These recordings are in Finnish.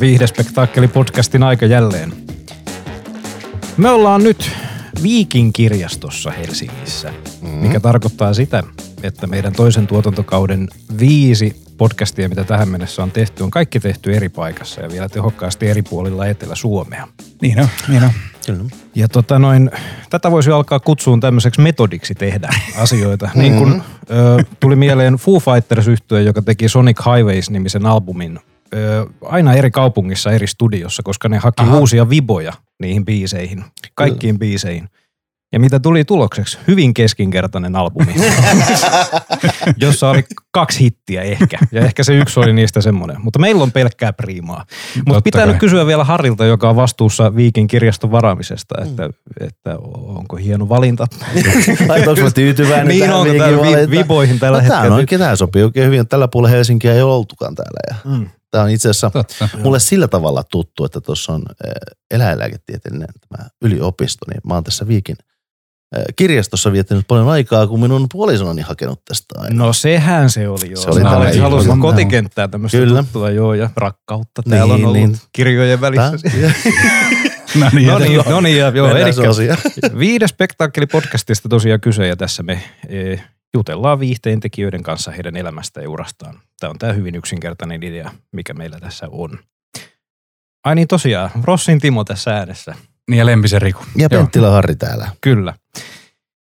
On viihdespektaakkeli-podcastin aika jälleen. Me ollaan nyt Viikin kirjastossa Helsingissä, mm. mikä tarkoittaa sitä, että meidän toisen tuotantokauden viisi podcastia, mitä tähän mennessä on tehty, on kaikki tehty eri paikassa ja vielä tehokkaasti eri puolilla Etelä-Suomea. Niin on, niin on. Kyllä. Ja tota noin, tätä voisi alkaa kutsua tämmöiseksi metodiksi tehdä asioita. Mm-hmm. Niin kun ö, tuli mieleen Foo fighters yhtyö, joka teki Sonic Highways-nimisen albumin ö, aina eri kaupungissa, eri studiossa, koska ne haki Aha. uusia viboja niihin biiseihin, kaikkiin Kyllä. biiseihin. Ja mitä tuli tulokseksi? Hyvin keskinkertainen albumi, jossa oli kaksi hittiä ehkä. Ja ehkä se yksi oli niistä semmoinen. Mutta meillä on pelkkää priimaa. Mutta pitää kai. nyt kysyä vielä Harilta, joka on vastuussa Viikin kirjaston varaamisesta, että, mm. että onko hieno valinta. Ai onko mä tyytyväinen Niin onko täällä vi- viboihin tällä no, hetkellä? Tämä on oikein, tämä sopii oikein hyvin. Tällä puolella Helsinkiä ei ole oltukaan täällä. Ja mm. Tämä on itse asiassa Totta, mulle joo. sillä tavalla tuttu, että tuossa on eläinlääketieteellinen tämä yliopisto, niin mä oon tässä Viikin – kirjastossa viettänyt paljon aikaa, kun minun puolisonani hakenut tästä aina. No sehän se oli joo. Se oli Mä halusin kotikenttää tämmöistä Kyllä. tuttua, joo, ja rakkautta niin, täällä on ollut niin. kirjojen välissä. no niin, no niin, no niin ja, joo, eli viides spektaakkeli-podcastista tosiaan kyse, ja tässä me e, jutellaan viihteen tekijöiden kanssa heidän elämästä ja urastaan. Tämä on tämä hyvin yksinkertainen idea, mikä meillä tässä on. Ai niin tosiaan, Rossin Timo tässä äänessä. Niin ja Lempisen Riku. Ja Penttilä Harri täällä. Kyllä.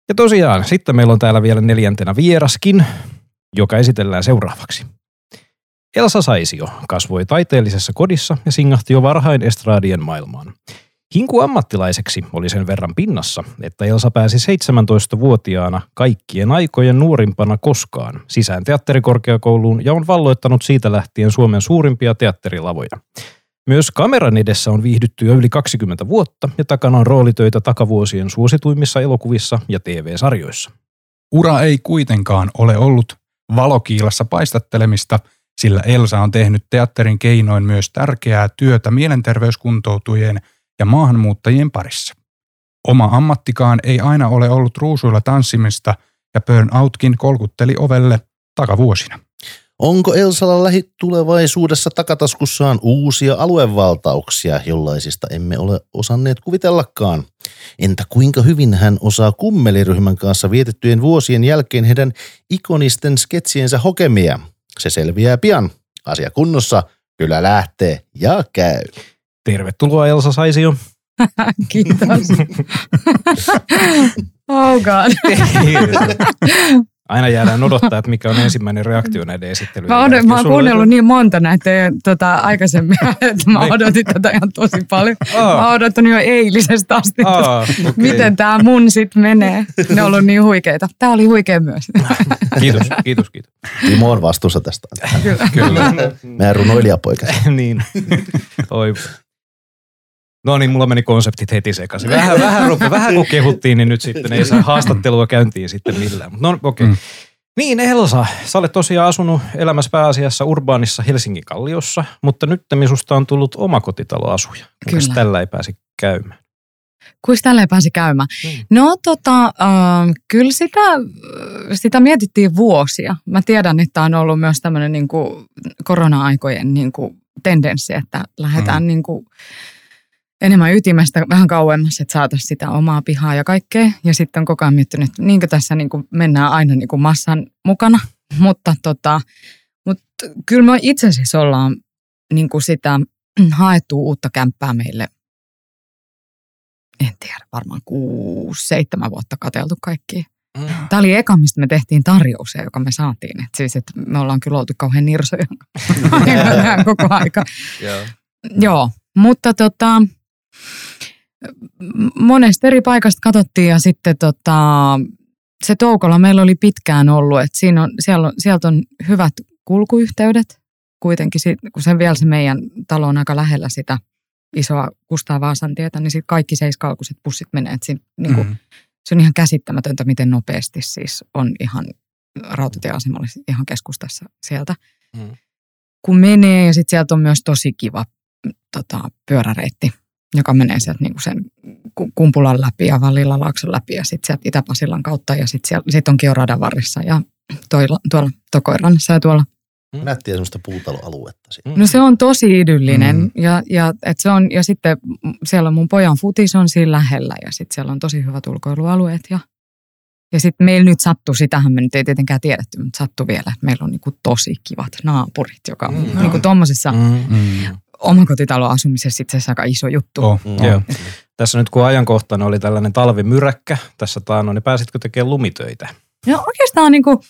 Ja tosiaan, sitten meillä on täällä vielä neljäntenä vieraskin, joka esitellään seuraavaksi. Elsa Saisio kasvoi taiteellisessa kodissa ja singahti jo varhain estraadien maailmaan. Hinku ammattilaiseksi oli sen verran pinnassa, että Elsa pääsi 17-vuotiaana kaikkien aikojen nuorimpana koskaan sisään teatterikorkeakouluun ja on valloittanut siitä lähtien Suomen suurimpia teatterilavoja. Myös kameran edessä on viihdytty jo yli 20 vuotta ja takana on roolitöitä takavuosien suosituimmissa elokuvissa ja TV-sarjoissa. Ura ei kuitenkaan ole ollut valokiilassa paistattelemista, sillä Elsa on tehnyt teatterin keinoin myös tärkeää työtä mielenterveyskuntoutujien ja maahanmuuttajien parissa. Oma ammattikaan ei aina ole ollut ruusuilla tanssimista ja Burnoutkin kolkutteli ovelle takavuosina. Onko Elsalla lähitulevaisuudessa takataskussaan uusia aluevaltauksia, jollaisista emme ole osanneet kuvitellakaan? Entä kuinka hyvin hän osaa kummeliryhmän kanssa vietettyjen vuosien jälkeen heidän ikonisten sketsiensä hokemia? Se selviää pian. Asia kunnossa, kyllä lähtee ja käy. Tervetuloa Elsa Saisio. Kiitos. oh God. Aina jäädään odottaa, että mikä on ensimmäinen reaktio näiden esittelyjen Mä, odot, mä oon kuunnellut on... niin monta näitä tota, aikaisemmin, että mä niin. odotin tätä ihan tosi paljon. Aa. Mä oon odottanut jo eilisestä asti, Aa, okay. miten tämä mun sit menee. Ne on ollut niin huikeita. Tämä oli huikea myös. Kiitos, kiitos, kiitos. Timo on vastuussa tästä. Kyllä. Kyllä. Meidän runoilijapoika. niin. Oi. No niin, mulla meni konseptit heti sekaisin. Vähän, vähän, rupe, vähän kun kehuttiin, niin nyt sitten ei saa haastattelua käyntiin sitten millään. No okei. Okay. Mm. Niin Elsa, sä olet tosiaan asunut elämässä pääasiassa urbaanissa Helsingin kalliossa, mutta nyt minusta on tullut omakotitaloasuja. Kyllä. tällä ei pääsi käymään? Kuinka tällä ei pääsi käymään? Hmm. No tota, äh, kyllä sitä, sitä mietittiin vuosia. Mä tiedän, että on ollut myös tämmöinen niin korona-aikojen niin kuin tendenssi, että lähdetään hmm. niin kuin, enemmän ytimestä vähän kauemmas, että saataisiin sitä omaa pihaa ja kaikkea. Ja sitten on koko ajan miettinyt, että niinkö tässä niin kuin mennään aina niin kuin massan mukana. Mutta, tota, mutta kyllä me itse asiassa ollaan niin kuin sitä haettu uutta kämppää meille, en tiedä, varmaan kuusi, seitsemän vuotta kateltu kaikki. Mm. Tämä oli eka, mistä me tehtiin tarjous, joka me saatiin. Et siis, että me ollaan kyllä oltu kauhean nirsoja koko aika. Joo, mutta tota, monesta eri paikasta katsottiin ja sitten tota, se Toukola meillä oli pitkään ollut, että siinä on, siellä on, sieltä on hyvät kulkuyhteydet kuitenkin, kun sen vielä se meidän talo on aika lähellä sitä isoa Kustaa Vaasan tietä, niin sitten kaikki seiskaukuiset bussit menee. Että siinä, niin kuin, mm. Se on ihan käsittämätöntä, miten nopeasti siis on ihan rautatieasemalle ihan keskustassa sieltä. Mm. Kun menee ja sitten sieltä on myös tosi kiva tota, pyöräreitti joka menee sieltä niin kuin sen Kumpulan läpi ja Vallilla Laakson läpi ja sitten sieltä Itä-Pasilan kautta ja sitten sit on Kioradan varressa ja toilla, tuolla Tokoirannassa ja tuolla Nättiä semmoista puutaloaluetta siinä. No se on tosi idyllinen Mm. ja, ja, et se on, ja sitten siellä on mun pojan futis on siinä lähellä ja sitten siellä on tosi hyvät ulkoilualueet ja, ja sitten meillä nyt sattui, sitähän me nyt ei tietenkään tiedetty, mutta sattui vielä, että meillä on niinku tosi kivat naapurit, joka on Mm. mm. niinku tuommoisessa mm. Mm. Mm. omakotitaloasumisessa itse asiassa aika iso juttu. Oh. Mm. Joo. Tässä nyt kun ajankohtana oli tällainen talvimyräkkä tässä taano, niin pääsitkö tekemään lumitöitä? No oikeastaan niinku,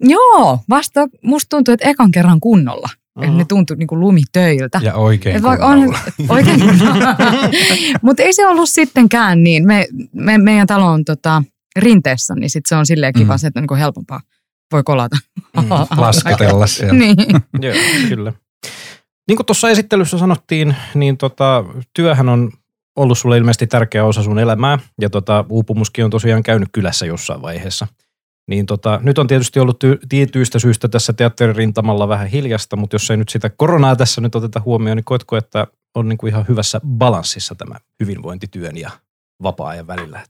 joo, vasta musta tuntuu, että ekan kerran kunnolla. Mm. Että ne tuntui niinku lumitöiltä. Ja oikein Et vaikka on, oikein Mutta ei se ollut sittenkään niin. Me, me, meidän talo on tota, rinteessä, niin sit se on silleen kiva, Mm. mm. että on niinku helpompaa. Voi kolata. Mm, Lasketella siellä. niin. Joo, kyllä. Niin kuin tuossa esittelyssä sanottiin, niin tota, työhän on ollut sulle ilmeisesti tärkeä osa sun elämää, ja tota, uupumuskin on tosiaan käynyt kylässä jossain vaiheessa. Niin tota, nyt on tietysti ollut ty- tietyistä syystä tässä teatteririntamalla vähän hiljasta, mutta jos ei nyt sitä koronaa tässä nyt oteta huomioon, niin koetko, että on niin kuin ihan hyvässä balanssissa tämä hyvinvointityön ja vapaa-ajan välillä?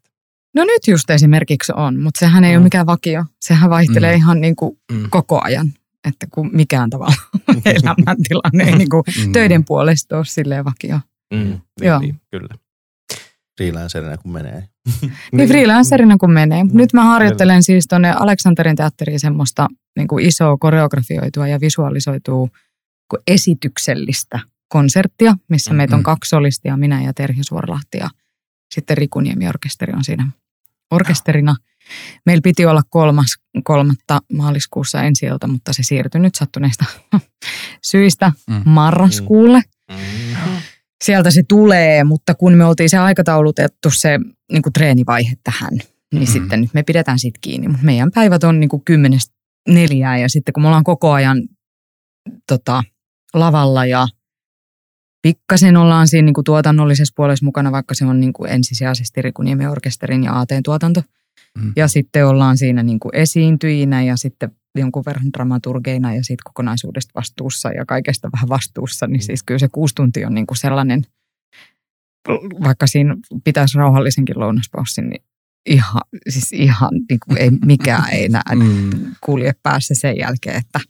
No nyt just esimerkiksi on, mutta sehän ei Mm. ole mikään vakio. Sehän vaihtelee Mm. ihan niinku Mm. koko ajan. Että kun mikään tavalla elämäntilanne ei niinku Mm. töiden puolesta ole silleen vakio. Mm, niin, Joo. niin, kyllä. Freelancerina kun menee. Niin freelancerina kun menee. Mm. Nyt mä harjoittelen siis tuonne Aleksanterin teatteriin semmoista niin kuin isoa koreografioitua ja visualisoitua kuin esityksellistä konserttia, missä Mm, meitä on kaksi solistia, minä ja Terhi Suorlahti ja sitten Rikuniemi orkesteri on siinä orkesterina. Meillä piti olla kolmas, kolmatta maaliskuussa ensi ilta, mutta se siirtyi nyt sattuneista syistä Mm. marraskuulle Mm. sieltä se tulee, mutta kun me oltiin se aikataulutettu se niin kuin treenivaihe tähän, niin mm-hmm. sitten nyt me pidetään siitä kiinni. Mutta meidän päivät on niin kuin kymmenestä neljää ja sitten kun me ollaan koko ajan tota, lavalla ja pikkasen ollaan siinä niin kuin tuotannollisessa puolessa mukana, vaikka se on niin kuin ensisijaisesti Rikuniemen orkesterin ja AT-tuotanto. Mm. Ja sitten ollaan siinä niin kuin esiintyjinä ja sitten jonkun verran dramaturgeina ja siitä kokonaisuudesta vastuussa ja kaikesta vähän vastuussa, niin siis kyllä se kuusi tuntia on niin kuin sellainen, vaikka siinä pitäisi rauhallisenkin lounaspaussin, niin ihan, siis ihan niin kuin ei, mikään ei enää Mm. kulje päässä sen jälkeen, että,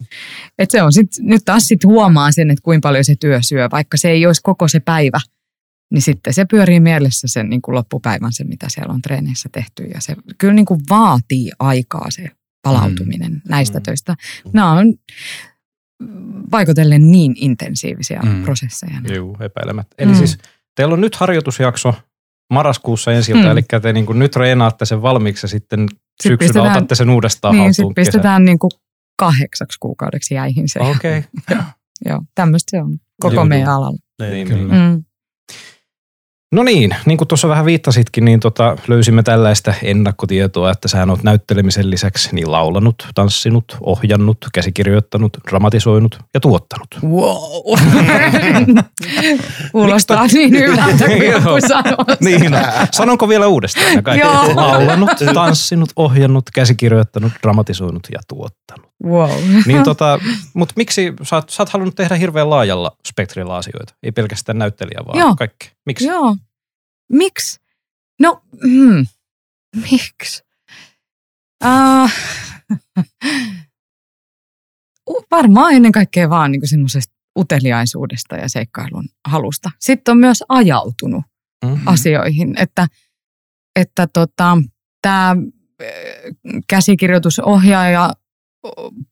että se on sit, nyt taas sitten huomaa sen, että kuinka paljon se työ syö, vaikka se ei olisi koko se päivä, niin sitten se pyörii mielessä sen niin kuin loppupäivän, se mitä siellä on treeneissä tehty ja se kyllä niin kuin vaatii aikaa se palautuminen mm. näistä Mm. töistä. Nämä on vaikutellen niin intensiivisiä Mm. prosesseja. Joo, epäilemättä. Eli mm. Siis teillä on nyt harjoitusjakso marraskuussa ensi Mm. eli te niin kuin nyt reenaatte sen valmiiksi ja sitten syksyllä pistetään- otatte sen uudestaan Niin, haltuun sitten pistetään niin kuin kahdeksaksi kuukaudeksi jäihin se. Okei, okay. Joo, tämmöistä se on koko Joo, meidän alalla. niin, Kyllä. niin. Mm. No niin, niin kuin tuossa vähän viittasitkin, niin tota, löysimme tällaista ennakkotietoa, että sä oot näyttelemisen lisäksi niin laulanut, tanssinut, ohjannut, käsikirjoittanut, dramatisoinut ja tuottanut. Wow. Kuulostaa niin hyvältä, kun Joo. joku. Niin, no. sanonko vielä uudestaan? Joo. Laulanut, tanssinut, ohjannut, käsikirjoittanut, dramatisoinut ja tuottanut. Wow. Niin tota, mutta miksi sä oot, sä oot halunnut tehdä hirveän laajalla spektrillä asioita? Ei pelkästään näyttelijä, vaan Joo. kaikki. Miksi? Joo. Miksi? No, hmm. miksi? Uh, varmaan ennen kaikkea vaan niin semmoisesta uteliaisuudesta ja seikkailun halusta. Sitten on myös ajautunut Mm. asioihin, että, että tota, tämä käsikirjoitusohjaaja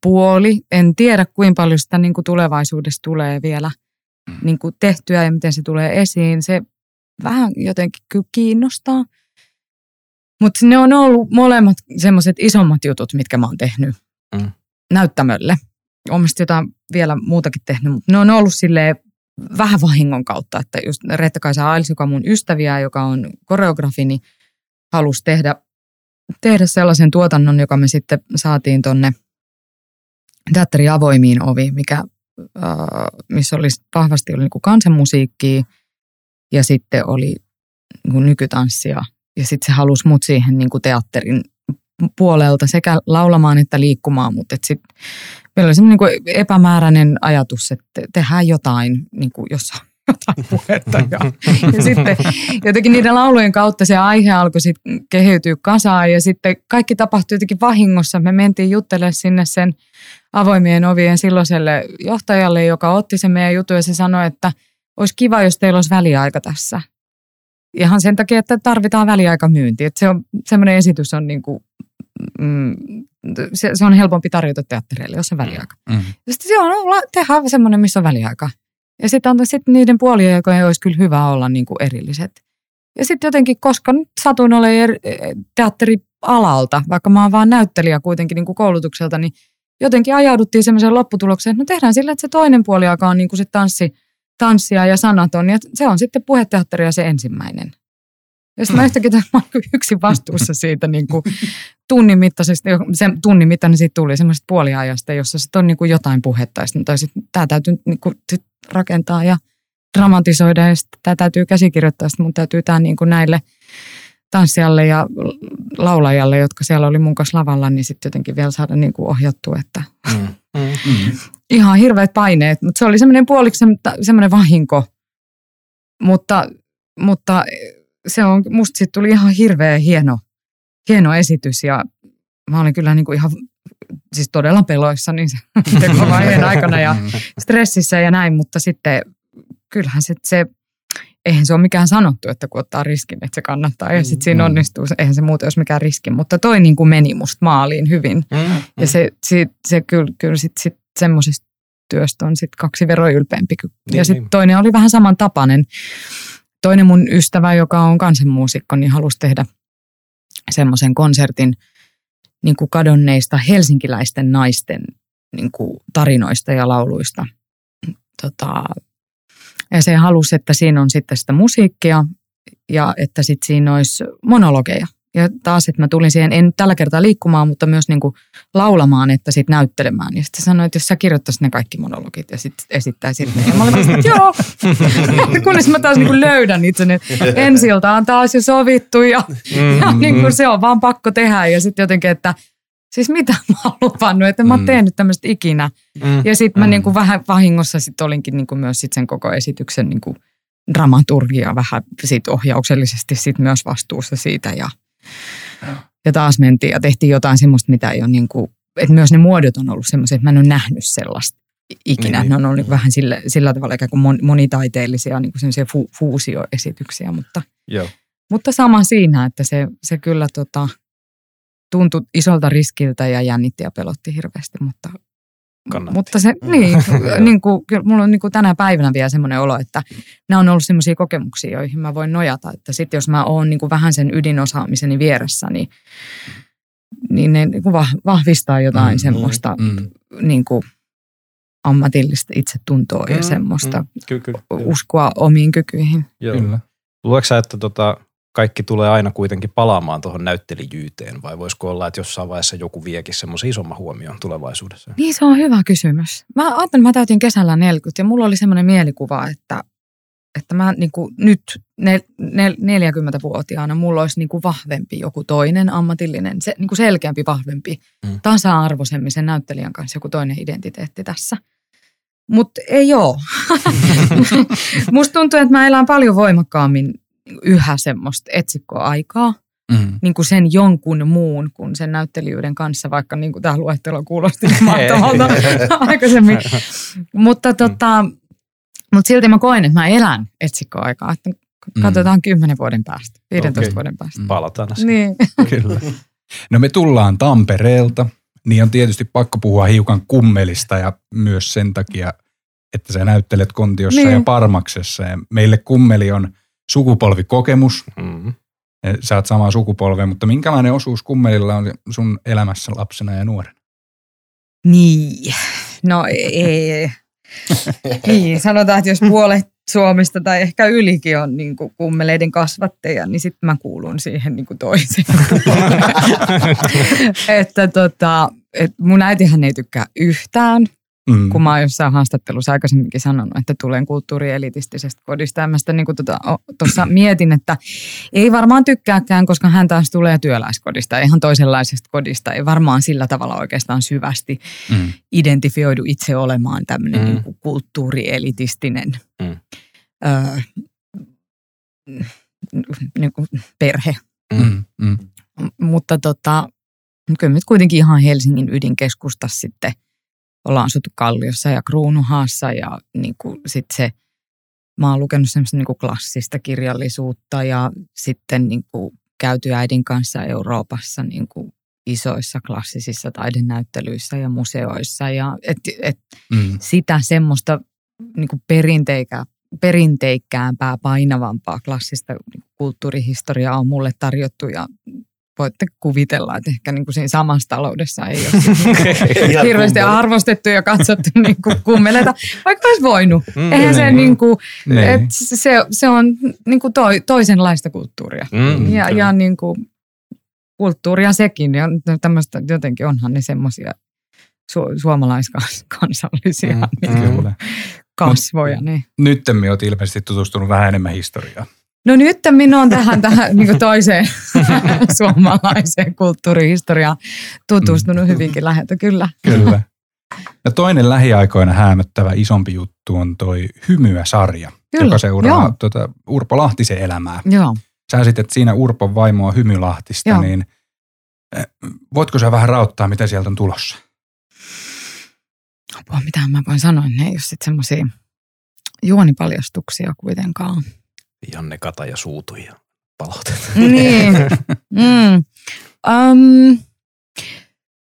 puoli, en tiedä kuinka paljon sitä niin kuin tulevaisuudessa tulee vielä niin kuin tehtyä ja miten se tulee esiin. Se vähän jotenkin kyllä kiinnostaa. Mutta ne on ollut molemmat semmoiset isommat jutut, mitkä mä oon tehnyt Mm. näyttämölle. Olen jotain vielä muutakin tehnyt, mutta ne on ollut silleen vähän vahingon kautta, että just Reetta-Kaisa Ailis, joka on mun ystäviä, joka on koreografi, niin halusi tehdä, tehdä sellaisen tuotannon, joka me sitten saatiin tonne teatteri avoimiin ovi, mikä, äh, missä oli vahvasti oli niin kansanmusiikkia ja sitten oli niin nykytanssia. Ja sitten se halusi mut siihen niin kuin teatterin puolelta sekä laulamaan että liikkumaan, mutta et sit, meillä oli semmoinen niin epämääräinen ajatus, että tehdään jotain niin kuin jossain, jotain puhetta. Ja, ja sitten jotenkin niiden laulujen kautta se aihe alkoi sitten keheytyä kasaan ja sitten kaikki tapahtui jotenkin vahingossa. Me mentiin juttelemaan sinne sen avoimien ovien silloiselle johtajalle, joka otti sen meidän jutun ja se sanoi, että olisi kiva, jos teillä olisi väliaika tässä. Ihan sen takia, että tarvitaan väliaikamyynti. Että se on, semmoinen esitys on niin kuin, mm, se, se, on helpompi tarjota teattereille, jos on väliaika. Mm. Ja sitten se on, tehdään semmoinen, missä on väliaika. Ja sitten sit niiden puoliaikojen olisi kyllä hyvä olla niin kuin erilliset. Ja sitten jotenkin, koska nyt satuin olemaan teatterialalta, vaikka mä oon vaan näyttelijä kuitenkin niin kuin koulutukselta, niin jotenkin ajauduttiin semmoiseen lopputulokseen, että no tehdään sillä, että se toinen puoliaika on niin kuin se tanssi, tanssia ja sanaton, ja se on sitten puheteatteria se ensimmäinen. Ja sitten mä mm. yhtäkkiä mä yksin vastuussa siitä niin kuin tunnin mittaisesta, se tunnin mittainen siitä tuli semmoisesta puoliajasta, jossa sitten on niin kuin jotain puhetta. Tai sitten tämä täytyy niin kuin sit rakentaa ja dramatisoida ja sitten tämä täytyy käsikirjoittaa. Sitten mun täytyy tämä niin kuin näille tanssijalle ja laulajalle, jotka siellä oli mun kanssa lavalla, niin sitten jotenkin vielä saada niin kuin ohjattua, että mm. Mm. Mm. ihan hirveät paineet. Mutta se oli semmoinen puoliksi semmoinen vahinko. Mutta, mutta se on, musta sitten tuli ihan hirveä hieno, hieno esitys ja mä olin kyllä niin kuin ihan siis todella peloissani tekovaiheen aikana ja stressissä ja näin, mutta sitten kyllähän se, se eihän se ole mikään sanottu, että kun ottaa riskin, että se kannattaa ja sitten siinä mm. onnistuu, eihän se muuten olisi mikään riski, mutta toi niin kuin meni musta maaliin hyvin mm. ja se, se, se kyllä, kyllä sitten sit semmoisesta työstä on sitten kaksi veroylpeämpi. Ja niin, sitten niin. toinen oli vähän samantapainen. Toinen mun ystävä, joka on kansanmuusikko, niin halusi tehdä semmoisen konsertin niin kuin kadonneista helsinkiläisten naisten niin kuin tarinoista ja lauluista. Tota, ja se halusi, että siinä on sitten sitä musiikkia ja että sitten siinä olisi monologeja. Ja taas, että mä tulin siihen, en tällä kertaa liikkumaan, mutta myös niin kuin laulamaan, että sitten näyttelemään. Ja sitten sanoin, että jos sä kirjoittaisit ne kaikki monologit ja sitten esittäisit ne. Ja mä olin että joo. Kunnes mä taas niin kuin löydän itseni. Ensi on taas jo sovittu ja, mm, ja niin kuin se on vaan pakko tehdä. Ja sitten jotenkin, että siis mitä mä oon lupannut, että mä oon mm. tehnyt tämmöistä ikinä. Mm. Ja sitten mä niin kuin vähän vahingossa sitten olinkin niin kuin myös sit sen koko esityksen niin kuin dramaturgia vähän sit ohjauksellisesti sit myös vastuussa siitä ja ja taas mentiin ja tehtiin jotain semmoista, mitä ei ole niin kuin, että myös ne muodot on ollut semmoisia, että mä en ole nähnyt sellaista ikinä. Niin, ne on ollut niin vähän sillä, sillä tavalla ikään kuin monitaiteellisia niin kuin semmoisia fu, fuusioesityksiä, mutta, Joo. mutta sama siinä, että se, se kyllä tota, tuntui isolta riskiltä ja jännitti ja pelotti hirveästi, mutta kannatti. Mutta se, mm. niin, niin kuin, mulla on niin kuin tänä päivänä vielä semmoinen olo, että nämä on ollut semmoisia kokemuksia, joihin mä voin nojata. Että sitten jos mä oon niin kuin vähän sen ydinosaamiseni vieressä, niin, niin ne niin kuin vahvistaa jotain mm, semmoista mm. Niin kuin ammatillista itsetuntoa mm, ja semmoista mm, kyllä, kyllä, uskoa omiin kykyihin. Joo. Kyllä. Luuletko että tota, kaikki tulee aina kuitenkin palaamaan tuohon näyttelijyyteen vai voisiko olla, että jossain vaiheessa joku viekin semmoisen isomman huomioon tulevaisuudessa? Niin se on hyvä kysymys. Mä ajattelin, että mä täytin kesällä 40 ja mulla oli semmoinen mielikuva, että, että mä niin kuin nyt 40-vuotiaana mulla olisi niin kuin vahvempi joku toinen ammatillinen, se, niin kuin selkeämpi, vahvempi, mm. tasa-arvoisemmin sen näyttelijän kanssa joku toinen identiteetti tässä. Mutta ei ole. Musta tuntuu, että mä elän paljon voimakkaammin yhä semmoista etsikkoaikaa. Mm. Niin kuin sen jonkun muun kuin sen näyttelijyyden kanssa, vaikka niin kuin tämä luettelo kuulosti mahtavalta aikaisemmin. mutta, tota, mm. mutta silti mä koen, että mä elän etsikkoaikaa. Että katsotaan mm. 10 vuoden päästä, 15 okay. vuoden päästä. Palataan asiaan. Niin. Kyllä. No me tullaan Tampereelta, niin on tietysti pakko puhua hiukan kummelista ja myös sen takia, että sä näyttelet Kontiossa niin. ja Parmaksessa. Ja meille kummeli on sukupolvikokemus. Mm-hmm. Sä oot samaa sukupolvea, mutta minkälainen osuus kummelilla on sun elämässä lapsena ja nuorena? Niin, no ei. niin, sanotaan, että jos puolet Suomesta tai ehkä ylikin on niin kuin kummeleiden kasvatteja, niin sitten mä kuulun siihen niin kuin toiseen. että tota, et mun äitihän ei tykkää yhtään Mm. Kun mä oon jossain haastattelussa aikaisemminkin sanonut, että tulen kulttuurielitistisestä kodista. Ja mä sitä niin tuossa tota, mietin, että ei varmaan tykkääkään, koska hän taas tulee työläiskodista, ihan toisenlaisesta kodista. Ei varmaan sillä tavalla oikeastaan syvästi mm. identifioidu itse olemaan tämmöinen mm. niin kulttuurielitistinen. Mm. ö, niin kuin perhe. Mm, mm. M- Mutta tota, kyllä nyt kuitenkin ihan Helsingin ydinkeskustassa sitten ollaan asuttu Kalliossa ja Kruunuhaassa ja niin kuin sit se, mä oon lukenut semmoista niin kuin klassista kirjallisuutta ja sitten niin kuin käyty äidin kanssa Euroopassa niin kuin isoissa klassisissa taidenäyttelyissä ja museoissa ja et, et Mm. sitä semmoista niin kuin perinteikä, perinteikkäämpää, painavampaa klassista kulttuurihistoriaa on mulle tarjottu ja voitte kuvitella, että ehkä niin kuin siinä samassa taloudessa ei ole hirveästi arvostettu ja katsottu niin kuin kummeleita, vaikka olisi voinut. Mm, Eihän se, niin. niin kuin, Niin. et se, se on niin kuin toi, toisenlaista kulttuuria. Mm, ja, ja niin kuin, kulttuuria sekin. Ja tämmöistä, jotenkin onhan ne semmoisia su, suomalaiskansallisia Mm, niin mm. Kyllä. kasvoja. Ne. Nyt me olet ilmeisesti tutustunut vähän enemmän historiaan. No nyt minä olen tähän, tähän niin toiseen suomalaiseen kulttuurihistoriaan tutustunut hyvinkin läheltä, kyllä. Kyllä. Ja toinen lähiaikoina häämöttävä isompi juttu on toi Hymyä-sarja, Kyllä, joka seuraa joo. tuota Urpo Lahtisen elämää. Joo. Sä esität siinä Urpon vaimoa Hymylahtista, Joo. niin eh, voitko sä vähän rauttaa, mitä sieltä on tulossa? Apua, mitä mä voin sanoa, ne ei ole sitten semmoisia juonipaljastuksia kuitenkaan. Janne Kataja suutui ja palautet. niin. Mm. Um,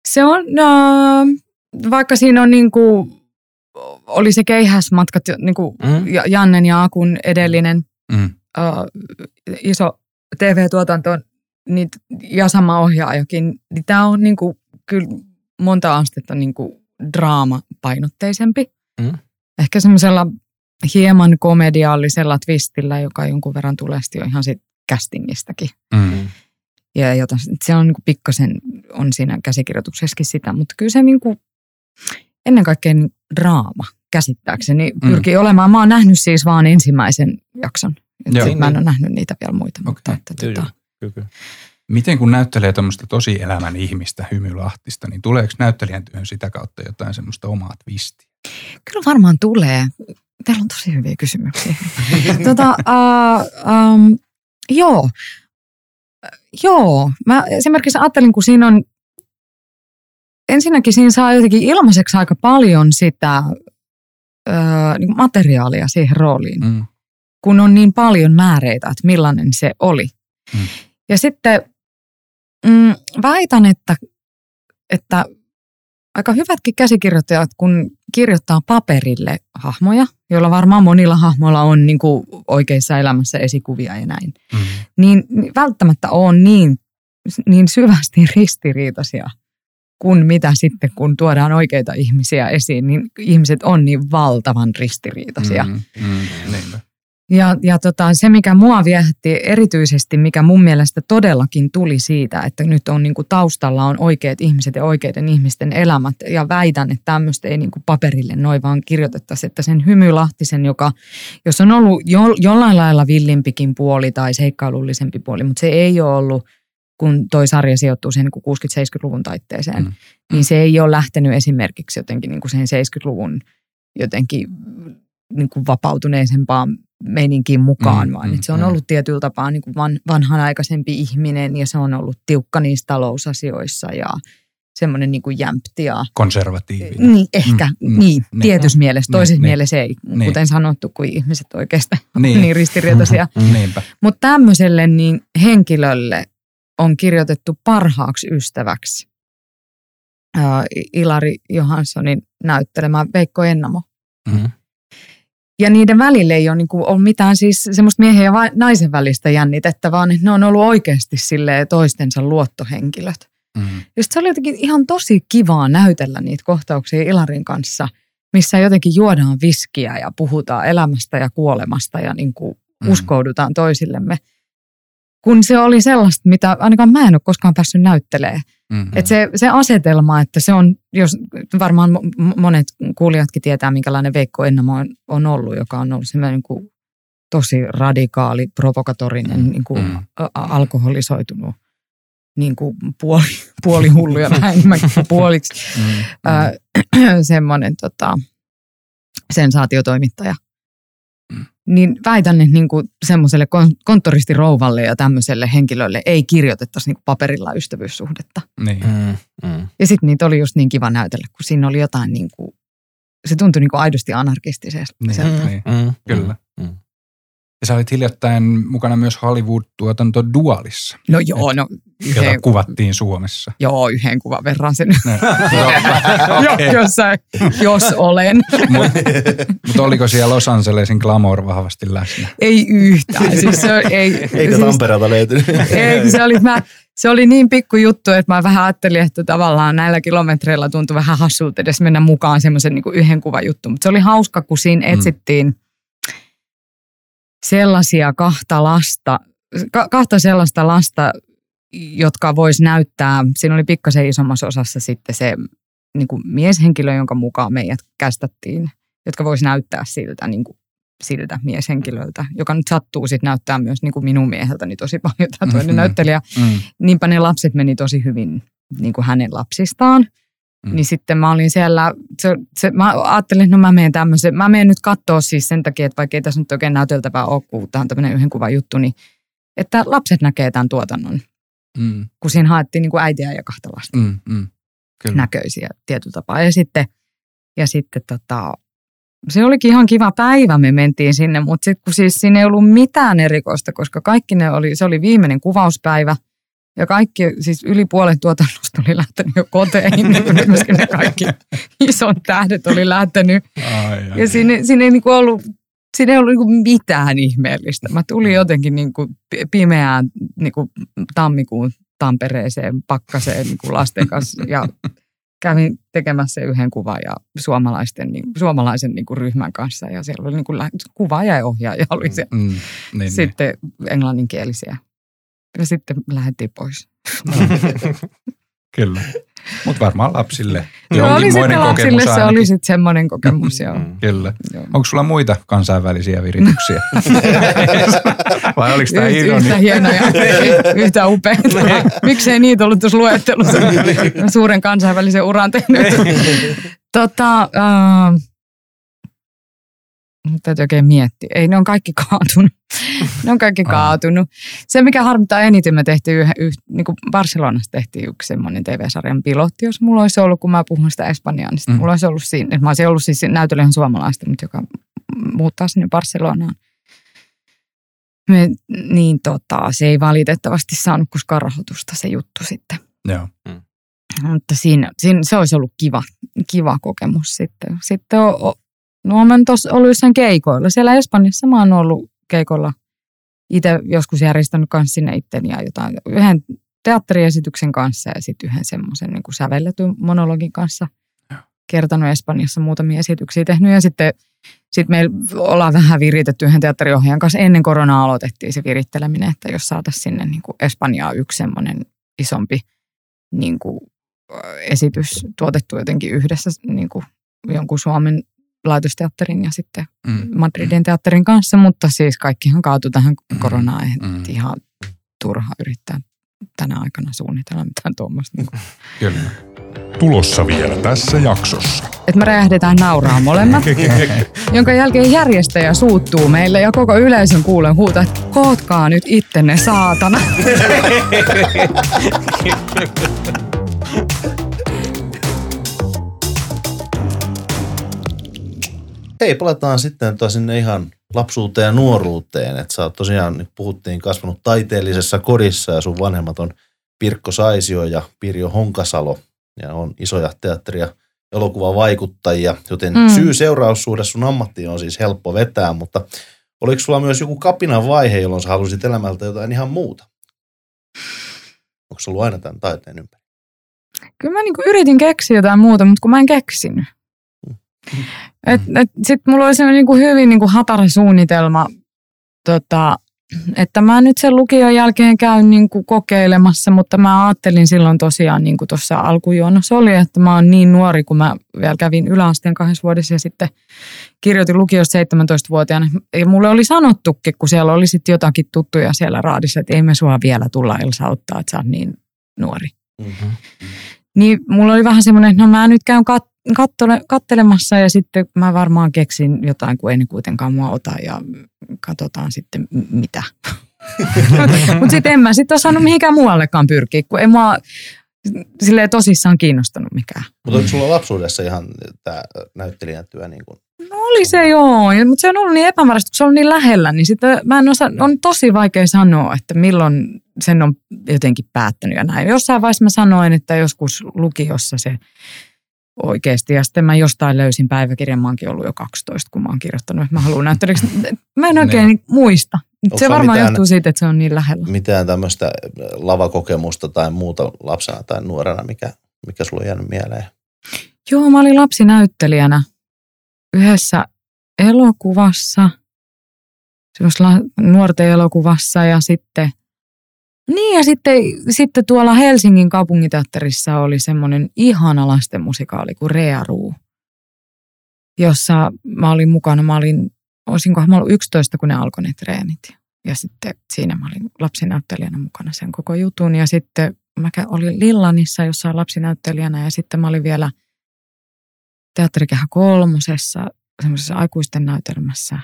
se on, uh, vaikka siinä on niinku, oli se keihäsmatkat, niinku Mm. Ja- Jannen ja Akun edellinen Mm. uh, iso TV-tuotanto niin, ja sama ohjaajakin, niin tämä on niinku, kyllä monta astetta niinku draamapainotteisempi. Mm. Ehkä semmoisella hieman komediallisella twistillä, joka jonkun verran tulee sitten jo ihan sit castingistakin. Mm. Ja jota, se on niinku pikkasen, on siinä käsikirjoituksessakin sitä, mutta kyllä se niinku, ennen kaikkea niin draama käsittääkseni Mm. pyrkii olemaan. Mä oon nähnyt siis vaan ensimmäisen jakson. Et Joo. sit mä en ole nähnyt niitä vielä muita, mutta Okei. että, Joo, tota, Kyllä, kyllä. Miten kun näyttelee tuommoista tosielämän ihmistä Hymylahtista, niin tuleeko näyttelijän työhön sitä kautta jotain semmoista omaa twistiä? kyllä varmaan tulee. Teillä on tosi hyviä kysymyksiä. tota, uh, um, joo. Joo. Mä esimerkiksi ajattelin, kun siinä on, ensinnäkin siinä saa jotenkin ilmaiseksi aika paljon sitä ö, niin kuin materiaalia siihen rooliin, Mm. kun on niin paljon määreitä, että millainen se oli. Mm. Ja sitten mm, väitän, että, että aika hyvätkin käsikirjoittajat, kun kirjoittaa paperille hahmoja, joilla varmaan monilla hahmoilla on niin kuin oikeissa elämässä esikuvia ja näin, Mm. niin niin välttämättä on niin, niin syvästi ristiriitaisia kuin mitä sitten, kun tuodaan oikeita ihmisiä esiin, niin ihmiset on niin valtavan ristiriitaisia. Mm. Mm. Niinpä. Ja, ja tota, se, mikä mua viehätti erityisesti, mikä mun mielestä todellakin tuli siitä, että nyt on niin kuin taustalla on oikeat ihmiset ja oikeiden ihmisten elämät. Ja väitän, että tämmöistä ei niin kuin paperille noin vaan kirjoitettaisi, että sen hymylahtisen, joka, jos on ollut jo, jollain lailla villimpikin puoli tai seikkailullisempi puoli, mutta se ei ole ollut, kun toi sarja sijoittuu siihen niin kuin 60-70-luvun taitteeseen, Mm. mm. niin se ei ole lähtenyt esimerkiksi jotenkin niin kuin siihen 70-luvun jotenkin niin kuin vapautuneisempaan meininkiin mukaan, Mm, mm, vaan mm, että se on mm. ollut tietyllä tapaa niin kuin van, vanhanaikaisempi ihminen ja se on ollut tiukka niissä talousasioissa ja semmoinen niin kuin jämpti ja Konservatiivinen. niin, ehkä, Mm, mm, mm, niin, niin. tietyssä mielessä, Niin, toisessa niin. mielessä ei, Niin. kuten sanottu, kun ihmiset oikeastaan Niin. niin, niin ristiriitaisia. Niinpä. Mutta tämmöiselle niin henkilölle on kirjoitettu parhaaksi ystäväksi ää, Ilari Johanssonin näyttelemä Veikko Ennamo. Mm. Ja niiden välille ei ole, niin kuin, ole mitään siis semmoista miehen ja naisen välistä jännitettä, vaan että ne on ollut oikeasti silleen toistensa luottohenkilöt. Mm. Ja se oli jotenkin ihan tosi kivaa näytellä niitä kohtauksia Ilarin kanssa, missä jotenkin juodaan viskiä ja puhutaan elämästä ja kuolemasta ja niin kuin Mm. uskoudutaan toisillemme. Kun se oli sellaista, mitä ainakaan mä en ole koskaan päässyt näyttelemään. Mm. Et se, se asetelma, että se on, jos varmaan mo- monet kuulijatkin tietää, minkälainen Veikko Ennamo on, on ollut, joka on ollut semmoinen niin kuin tosi radikaali, provokatorinen, Mm, niin kuin a- alkoholisoitunut niin kuin puoli, puolihullu ja vähän enemmänkin kuin puoliksi Mm. ää, semmoinen tota, sensaatiotoimittaja. Mm. niin väitän, että niin kuin semmoiselle kon- konttoristirouvalle ja tämmöiselle henkilölle ei kirjoitettaisi niin kuin paperilla ystävyyssuhdetta. Niin. Mm, mm. Ja sitten niitä oli just niin kiva näytellä, kun siinä oli jotain niin kuin, se tuntui niin kuin aidosti anarkistisesta. Niin. Niin. Mm, Kyllä. Mm. Ja sä olit hiljattain mukana myös Hollywood-tuotanto Dualissa, No joo, no jota yhden, kuvattiin Suomessa. joo, yhden kuvan verran sen, No, okay. jos, sä- jos olen. Mutta mut oliko siellä Los Angelesin glamour vahvasti läsnä? Ei yhtään. Siis se, ei, Eikö siis, Tampereelta löytynyt? ei, se, oli, mä, se oli niin pikku juttu, että mä vähän ajattelin, että tavallaan näillä kilometreillä tuntui vähän hassulta edes mennä mukaan semmoisen niin yhden kuvan juttu. Mutta se oli hauska, kun siinä etsittiin sellaisia kahta lasta, ka, kahta sellaista lasta, jotka vois näyttää, siinä oli pikkasen isommassa osassa sitten se niin kuin mieshenkilö, jonka mukaan meidät kästettiin, jotka vois näyttää siltä, niin kuin, siltä mieshenkilöltä, joka nyt sattuu sitten näyttää myös niin kuin minun mieheltäni tosi paljon tämä toinen Mhm. näyttelijä. Mm. Niinpä ne lapset meni tosi hyvin niin kuin hänen lapsistaan. Mm. Niin sitten mä olin siellä, se, se, mä ajattelin, että no mä menen tämmöisen, mä menen nyt katsoa siis sen takia, että vaikka ei tässä nyt oikein näyteltävää ole, kun tämä on tämmöinen yhden kuvan juttu, niin että lapset näkee tämän tuotannon, Mm. kun siinä haettiin niin kuin äitiä ja kahta lasta Mm. Mm. Kyllä. näköisiä tietyllä tapaa. Ja sitten, ja sitten tota, se olikin ihan kiva päivä, me mentiin sinne, mutta sitten kun siis siinä ei ollut mitään erikoista, koska kaikki ne oli, se oli viimeinen kuvauspäivä, ja kaikki, siis yli puolet tuotannosta oli lähtenyt jo koteihin, niin kuin myöskin ne kaikki isot tähdet oli lähtenyt. Ai, ai, Ja siinä, siinä ei niinku ollut, siinä ei ollut niinku mitään ihmeellistä. Mä tulin jotenkin niinku pi- pimeään niinku tammikuun Tampereeseen pakkaseen niinku lasten kanssa ja kävin tekemässä yhden kuvan ja suomalaisten, niin, suomalaisen niinku ryhmän kanssa. Ja siellä oli niinku lä- kuvaaja ja ohjaaja oli siellä. Mm. Niin, niin. Sitten englanninkielisiä. Ja sitten lähdettiin pois. Kyllä. Mutta varmaan lapsille. No oli sitten lapsille, kokemus se ainakin. oli sitten semmoinen kokemus. Joo. Mm. Kyllä. Joo. Onko sulla muita kansainvälisiä virityksiä? Vai oliko tämä Yhtä, yhtä hienoja, yhtä upeita. Miksei niitä ollut tuossa luettelussa? Suuren kansainvälisen uran tehnyt. tota, äh, täytyy oikein miettiä. Ei, ne on kaikki kaatunut. Ne on kaikki Ai. kaatunut. Se, mikä harmittaa eniten, me tehtiin yhden, yh, niin kuin Barcelonassa tehtiin yksi semmoinen TV-sarjan pilotti, jos mulla olisi ollut, kun mä puhun sitä Espanjaa, niin sitten Mm. mulla olisi ollut siinä. Mä olisin ollut siis näytelijän suomalaista, mutta joka muuttaa sinne Barcelonaan. Me, niin tota, se ei valitettavasti saanut koskaan rahoitusta se juttu sitten. Joo. Mutta siinä, siinä, se olisi ollut kiva, kiva kokemus sitten. Sitten on, on, no olen tuossa ollut jossain keikoilla. Siellä Espanjassa mä oon ollut keikoilla itse joskus järjestänyt kanssa sinne itteni ja jotain, yhden teatteriesityksen kanssa ja sitten yhden semmoisen niin sävelletyn monologin kanssa kertonut Espanjassa muutamia esityksiä tehnyt ja sitten sit meillä ollaan vähän viritetty yhden teatteriohjaajan kanssa. Ennen koronaa aloitettiin se viritteleminen, että jos saataisiin sinne niin kuin Espanjaa yksi semmoinen isompi niin kuin, esitys tuotettu jotenkin yhdessä niin kuin jonkun Suomen laitosteatterin ja sitten Mm. Madridin teatterin kanssa, mutta siis kaikkihan kaatui tähän koronaan. Mm. Mm. Ihan turha yrittää tänä aikana suunnitella mitään tuommoista. Niin Kyllä. Tulossa vielä tässä jaksossa. että me räjähdetään nauraa molemmat, jonka jälkeen järjestäjä suuttuu meille ja koko yleisön kuulen huutaa, että kootkaa nyt ittenne saatana. Hei, palataan sitten taas sinne ihan lapsuuteen ja nuoruuteen. Että sä oot tosiaan, niin puhuttiin, kasvanut taiteellisessa kodissa ja sun vanhemmat on Pirkko Saisio ja Pirjo Honkasalo. Ja on isoja teatteri- ja elokuvavaikuttajia, joten Mm. mm. syy-seuraussuhde sun ammattiin on siis helppo vetää, mutta oliko sulla myös joku kapinan vaihe, jolloin sä halusit elämältä jotain ihan muuta? Onko se ollut aina tämän taiteen ympäri? Kyllä mä niinku yritin keksiä jotain muuta, mutta kun mä en keksinyt. Et, et Sitten mulla oli sellainen niinku hyvin niinku hatara suunnitelma, tota, että mä nyt sen lukion jälkeen käyn niinku kokeilemassa, mutta mä ajattelin silloin tosiaan, niin kuin tuossa alkujuonnossa oli, että mä oon niin nuori, kun mä vielä kävin yläasteen kahdessa vuodessa ja sitten kirjoitin lukiosta 17-vuotiaana. Ja mulle oli sanottukin, kun siellä oli sitten jotakin tuttuja siellä raadissa, että ei me sua vielä tulla Elsa auttaa, että sä oot niin nuori. Mm-hmm. Niin mulla oli vähän semmoinen, että no mä nyt käyn kat- kattele, kattelemassa ja sitten mä varmaan keksin jotain, kun ei ne kuitenkaan mua ota ja katsotaan sitten mitä. Mutta sitten en mä sitten osannut mihinkään muuallekaan pyrkiä, kun ei mua silleen tosissaan kiinnostanut mikään. Mutta onko sulla lapsuudessa ihan tämä näyttelijän työ niin kuin No oli se joo, mutta se on ollut niin epämääräistä, kun se on ollut niin lähellä, niin sitten mä en osaa, on tosi vaikea sanoa, että milloin sen on jotenkin päättänyt ja näin. Jossain vaiheessa mä sanoin, että joskus lukiossa se oikeasti. Ja sitten mä jostain löysin päiväkirjan, mä oonkin ollut jo 12, kun mä oon kirjoittanut, että mä haluan näyttelijäksi. Mä en oikein Niin. muista. Onko se varmaan mitään- johtuu siitä, että se on niin lähellä. mitään tämmöistä lavakokemusta tai muuta lapsena tai nuorena, mikä, mikä sulla on jäänyt mieleen? Joo, mä olin lapsinäyttelijänä yhdessä elokuvassa, nuorten elokuvassa ja sitten, niin ja sitten, sitten tuolla Helsingin kaupunginteatterissa oli semmoinen ihana lasten musikaali kuin Rearuu, jossa mä olin mukana, mä olin, olisinkohan mä ollut 11, kun ne alkoi ne treenit. Ja sitten siinä mä olin lapsinäyttelijänä mukana sen koko jutun. Ja sitten mä olin Lillanissa jossain lapsinäyttelijänä ja sitten mä olin vielä teatterikehä kolmosessa, semmoisessa aikuisten näytelmässä.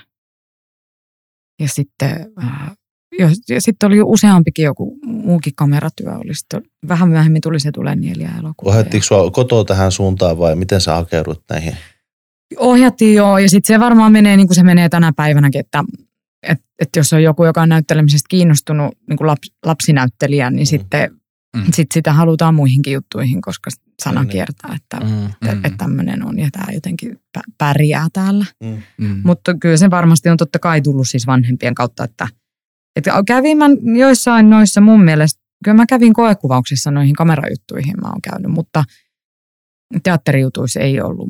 Ja sitten, ää, jo, ja sitten oli useampikin joku muukin kameratyö. Oli sitten, vähän myöhemmin tuli se Tule Nieliä elokuva. Ohjattiinko sua kotoa tähän suuntaan vai miten sä hakeudut näihin? Ohjattiin joo, ja sitten se varmaan menee niin kuin se menee tänä päivänäkin, että et, et jos on joku, joka on näyttelemisestä kiinnostunut niin kuin laps, lapsinäyttelijä, niin Mm. sitten Mm. sit sitä halutaan muihinkin juttuihin, koska sana Niin, niin. kiertää, että, Mm. että, Mm. että tämmöinen on ja tämä jotenkin pä- pärjää täällä. Mm. Mm. Mutta kyllä se varmasti on totta kai tullut siis vanhempien kautta, että, että kävin mä joissain noissa mun mielestä, kyllä mä kävin koekuvauksissa noihin kamerajuttuihin mä oon käynyt, mutta teatterijutuissa ei ollut.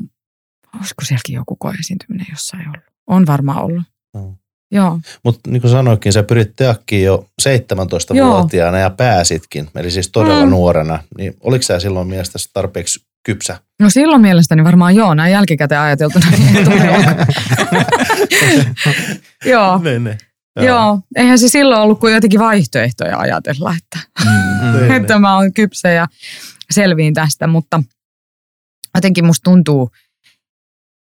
Olisiko sielläkin joku koeesiintyminen jossain ollut? On varmaan ollut. Mm. Joo. Mutta niin kuin sanoikin, sä pyrit teakkiin jo 17-vuotiaana ja pääsitkin, eli siis todella Mm. nuorena. Niin oliko sä silloin mielestäsi tarpeeksi kypsä? No silloin mielestäni varmaan joo, näin jälkikäteen ajateltuna. joo, Ne, ne. Joo. Eihän se silloin ollut kuin jotenkin vaihtoehtoja ajatella, että Mm. Ne. että mä oon kypsä ja selviin tästä, mutta jotenkin musta tuntuu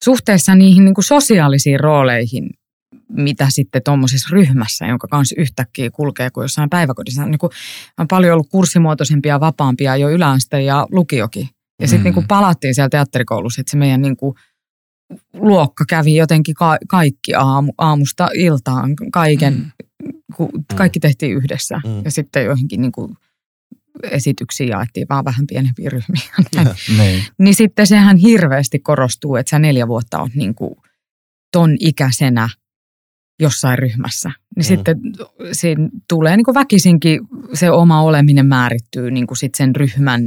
suhteessa niihin niin kuin sosiaalisiin rooleihin, mitä sitten tuommoisessa ryhmässä, jonka kanssa yhtäkkiä kulkee kuin jossain päiväkodissa. Niin kuin, on paljon ollut kurssimuotoisempia vapaampia jo yläaste ja lukiokin. Ja sitten Mm. niin palattiin siellä teatterikoulussa, että se meidän niin kuin luokka kävi jotenkin ka- kaikki aamu, aamusta iltaan, kaiken, Mm. kun kaikki tehtiin yhdessä. Mm. Ja sitten joihinkin niin kuin esityksiä jaettiin vaan vähän pienempiä ryhmiä. Näin. Niin. niin sitten sehän hirveästi korostuu, että sä neljä vuotta on niin kuin ton ikäisenä jossain ryhmässä. Niin Mm. mm. sitten siinä tulee niin kuin väkisinkin se oma oleminen määrittyy niin kuin sit sen ryhmän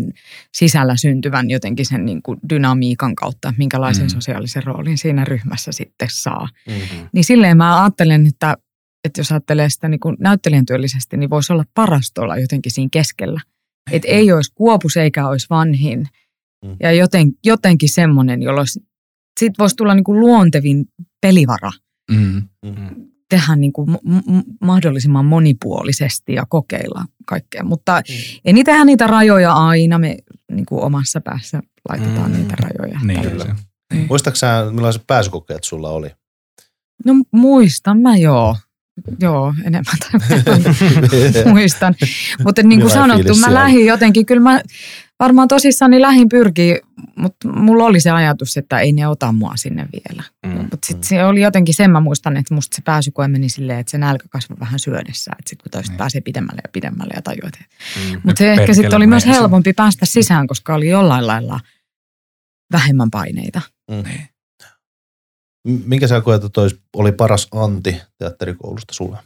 sisällä syntyvän jotenkin sen niin kuin dynamiikan kautta, minkälaisen Mm. mm. sosiaalisen roolin siinä ryhmässä sitten saa. Mm-hmm. Niin silleen mä ajattelen, että, että jos ajattelee sitä niin kuin näyttelijän työllisesti, niin voisi olla parasta olla jotenkin siinä keskellä. Että ei olisi kuopus eikä olisi vanhin. Mm. Ja joten, jotenkin semmoinen, jolloin siitä voisi tulla niin kuin luontevin pelivara Mm. tehdä niin kuin m- m- mahdollisimman monipuolisesti ja kokeilla kaikkea. Mutta Mm. ei niitä rajoja aina, me niin kuin omassa päässä laitetaan Mm. niitä rajoja. Niin, Tällä- se. Muistatko sä, millaiset pääsykokeet sulla oli? No muistan mä joo. Joo, enemmän tai muistan. Mutta niin kuin sanottu, mä lähdin jotenkin, kyllä mä varmaan tosissaan lähin pyrkii, mutta mulla oli se ajatus, että ei ne ota mua sinne vielä. Mm. Mutta sitten se oli jotenkin sen mä muistan, että musta se pääsykoe meni silleen, että se nälkä kasvoi vähän syödessä. Että sitten kun toiset Niin. pääsee pidemmälle ja pidemmälle ja tajuat. Mm. Mutta se ehkä sitten oli myös helpompi päästä sisään, koska oli jollain lailla vähemmän paineita. Niin. M- Minkä sä koet, että oli paras anti teatterikoulusta sulle?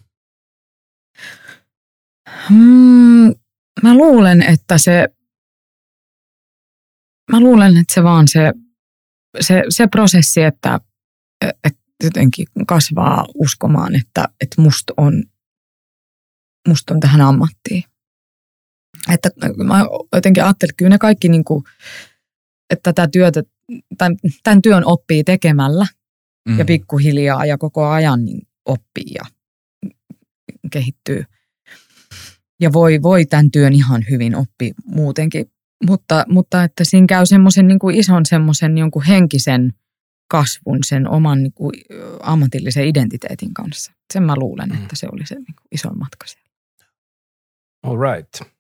Mm, mä luulen, että se, mä luulen, että se vaan se, se, se prosessi, että, että jotenkin kasvaa uskomaan, että, että musta on, musta on tähän ammattiin. Että mä jotenkin ajattelin, että kyllä ne kaikki, niin kuin, että tätä työtä, tämän, tämän työn oppii tekemällä Mm. ja pikkuhiljaa ja koko ajan niin oppii ja kehittyy. Ja voi, voi tämän työn ihan hyvin oppia muutenkin, mutta, mutta että siinä käy semmoisen niin kuin ison semmoisen jonkun henkisen kasvun sen oman niin kuin, ammatillisen identiteetin kanssa. Sen mä luulen, Mm. että se oli se niin kuin iso matka siellä. All right.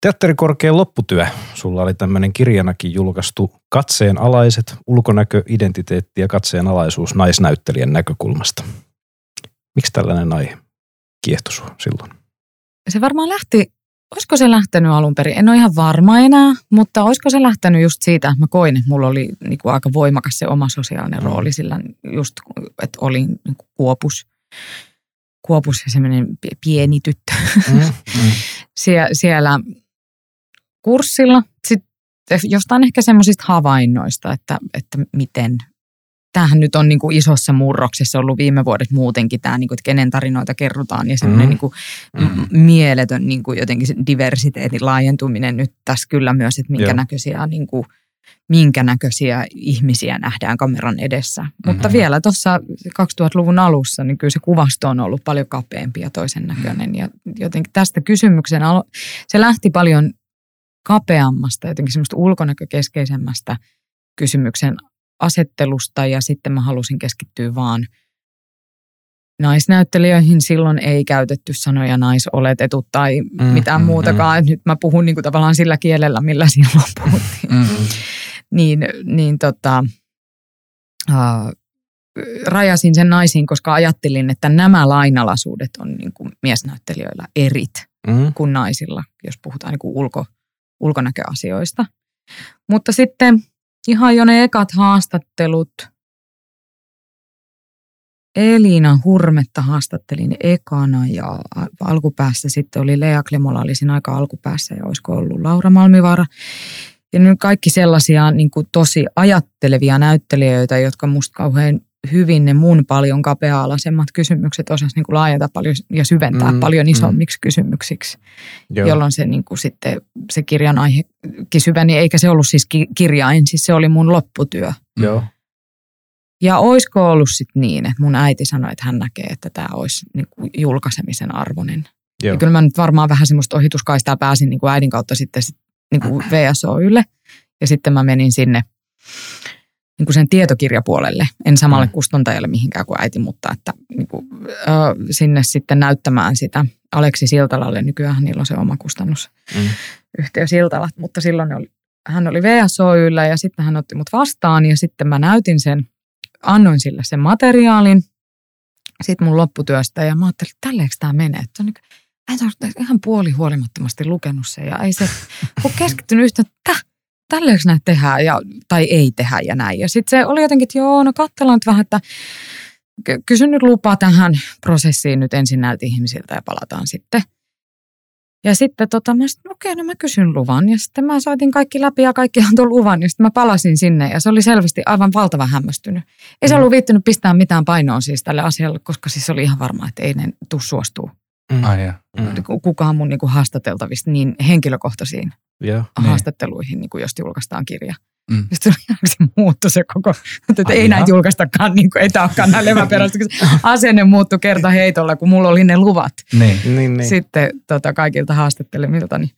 Teatterikorkean lopputyö. Sulla oli tämmöinen kirjanakin julkaistu Katseen alaiset, ulkonäkö, identiteetti ja katseen alaisuus naisnäyttelijän näkökulmasta. Miksi tällainen aihe kiehtoi silloin? Se varmaan lähti, olisiko se lähtenyt alun perin, en ole ihan varma enää, mutta olisiko se lähtenyt just siitä, että mä koin, että mulla oli niin kuin aika voimakas se oma sosiaalinen Mm. rooli sillä just, että olin niin kuin kuopus, kuopus ja semmoinen pie- pieni tyttö Mm. Sie- siellä kurssilla. Sitten jostain ehkä semmoisista havainnoista, että, että miten, tämähän nyt on niin kuin isossa murroksessa ollut viime vuodet muutenkin tämä, niin kuin, että kenen tarinoita kerrotaan ja semmoinen Mhm. niin kuin m- mieletön niin kuin jotenkin diversiteetin laajentuminen nyt tässä kyllä myös, että minkä Joo. näköisiä niin kuin, minkä näköisiä ihmisiä nähdään kameran edessä. Mutta Mhm. vielä tuossa 2000-luvun alussa, niin kyllä se kuvasto on ollut paljon kapeampi ja toisen näköinen. Ja jotenkin tästä kysymyksen, alo- se lähti paljon kapeammasta, jotenkin semmoista ulkonäkökeskeisemmästä kysymyksen asettelusta ja sitten mä halusin keskittyä vaan naisnäyttelijöihin. Silloin ei käytetty sanoja naisoletetut tai Mm, mitään mm, muutakaan. Et Nyt mä puhun niinku tavallaan sillä kielellä, millä silloin puhuttiin. Mm. Niin, niin tota, uh, rajasin sen naisiin, koska ajattelin, että nämä lainalaisuudet on niin kuin miesnäyttelijöillä erit Mm. kuin naisilla, jos puhutaan niin kuin ulko, ulkonäköasioista. Mutta sitten ihan jo ne ekat haastattelut. Elina Hurmetta haastattelin ekana ja alkupäässä sitten oli Lea Klemola oli siinä aika alkupäässä ja olisiko ollut Laura Malmivaara. Ja nyt kaikki sellaisia niin kuin tosi ajattelevia näyttelijöitä, jotka musta kauhean hyvin ne mun paljon kapea-alaisemmat kysymykset osas niin kuin laajentaa paljon ja syventää Mm, mm, paljon isommiksi mm. kysymyksiksi Joo. jolloin se, niin kuin sitten, se kirjan aihekin syveni, eikä se ollut siis ki- kirjain, siis se oli mun lopputyö. Joo. Ja oisko ollut sitten niin, että mun äiti sanoi, että hän näkee, että tämä olisi niin kuin julkaisemisen arvoinen. Joo. Ja kyllä mä nyt varmaan vähän semmoista ohituskaistaa pääsin niin kuin äidin kautta sitten sit, niin kuin VSOYlle. Ja sitten mä menin sinne niin kuin sen tietokirjapuolelle, en samalle Mm. kustantajalle mihinkään kuin äiti, mutta että niin kuin, ö, sinne sitten näyttämään sitä Aleksi Siltalalle. Nykyään niillä on se oma kustannus Mm. yhtiö Siltala, mutta silloin ne oli, hän oli VSOYllä ja sitten hän otti mut vastaan ja sitten mä näytin sen, annoin sille sen materiaalin sitten mun lopputyöstä ja mä ajattelin, että tälleekö tämä menee. Että on niin, ihan puoli huolimattomasti lukenut sen ja ei se ole keskittynyt yhtä, että tälleekö näitä tehdään ja, tai ei tehdä ja näin. Ja sitten se oli jotenkin, että joo, no katsellaan nyt vähän, että ky- kysyn nyt lupaa tähän prosessiin nyt ensin näiltä ihmisiltä ja palataan sitten. Ja sitten tota, mä sanoin, okei, no mä kysyn luvan. Ja sitten mä soitin kaikki läpi ja kaikki antoi luvan. Ja sitten mä palasin sinne ja se oli selvästi aivan valtava hämmästynyt. Ei se Mm. ollut viittynyt pistää mitään painoa siis tälle asialle, koska siis oli ihan varma, että ei ne tuu suostuu. Mm. Ai ja. Mm. Ku- Kukaan mun niinku haastateltavista niin henkilökohtaisiin Joo. Niin. haastatteluihin, niinku jos julkaistaan kirja. Mm. Sitten se, muuttui se koko, että Ai ei näitä julkaistakaan, niin kuin, ei tämä olekaan näin leväperäistä. Asenne muuttui kerta heitolla, kun mulla oli ne luvat Niin. Niin, niin. sitten tota, kaikilta haastattelemilta niin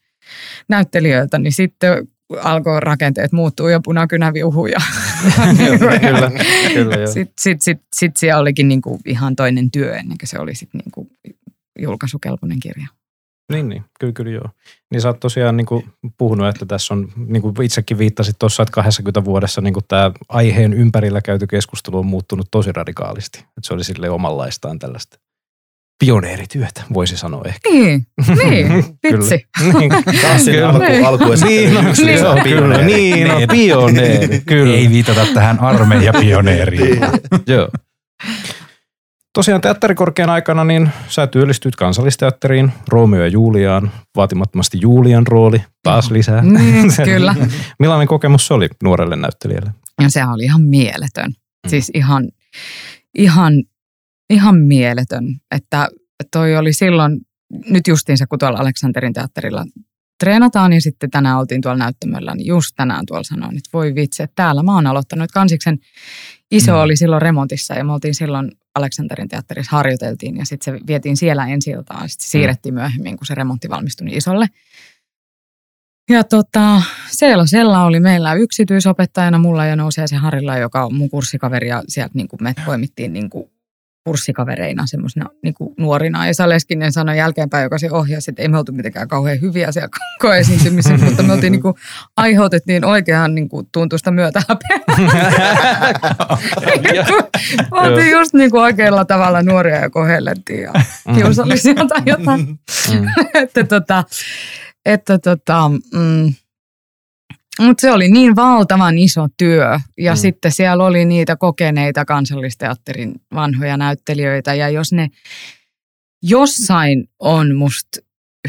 näyttelijöiltä, niin sitten alkoi rakenteet muuttua ja punakynä viuhui. Ja kyllä, kyllä joo. sitten sit, sit, sit siellä olikin niinku ihan toinen työ ennen kuin se oli sit niinku julkaisukelpoinen kirja. Niin, niin, kyllä, kyllä joo. Niin sä oot tosiaan niin kuin puhunut, että tässä on, niin kuin itsekin viittasit tuossa, että 20 vuodessa niin kuin tämä aiheen ympärillä käyty keskustelu on muuttunut tosi radikaalisti. Että se oli sille omanlaistaan tällaista pioneerityötä, voisi sanoa ehkä. Niin, niin, vitsi. Niin, Taas siinä kyllä. alku, Niin. alkuesittely. Niin, no, Yksi niin, lisää on, kyllä, pioneeri. niin, no, pioneeri, kyllä. Ei viitata tähän armeijapioneeriin. Joo. Tosiaan teatterikorkean aikana niin sä työllistyt kansallisteatteriin, Romeo ja Juliaan, vaatimattomasti Julian rooli, taas lisää. Niin, kyllä. Millainen kokemus se oli nuorelle näyttelijälle? Ja sehän oli ihan mieletön. Siis ihan, ihan, ihan mieletön, että toi oli silloin, nyt justiinsa kun tuolla Aleksanterin teatterilla treenataan ja sitten tänään oltiin tuolla näyttämöllä, niin just tänään tuolla sanoin, että voi vitsi, että täällä mä oon aloittanut. Kansiksen iso Mm. oli silloin remontissa ja me oltiin silloin Aleksanterin teatterissa harjoiteltiin ja sitten se vietiin siellä ensi iltaan ja sitten se siirrettiin myöhemmin, kun se remontti valmistui niin isolle. Ja tota, Seelo Sella oli meillä yksityisopettajana, mulla ja nousee se Harilla, joka on mun kurssikaveri ja sieltä niin kuin me poimittiin niin kuin kurssikavereina semmoisena niin nuorina. Ja Saleskinen sanoi jälkeenpäin, joka se ohjasi, että ei me oltu mitenkään kauhean hyviä siellä koeesiintymissä, mutta me oltiin niin kuin, aiheutettiin oikean niin kuin, tuntusta myötä oltiin just niin kuin oikealla tavalla nuoria ja kohellettiin ja kiusallisia tai jotain. Mm. että tota, että tota, mm, mutta se oli niin valtavan iso työ ja mm. sitten siellä oli niitä kokeneita kansallisteatterin vanhoja näyttelijöitä ja jos ne jossain on musta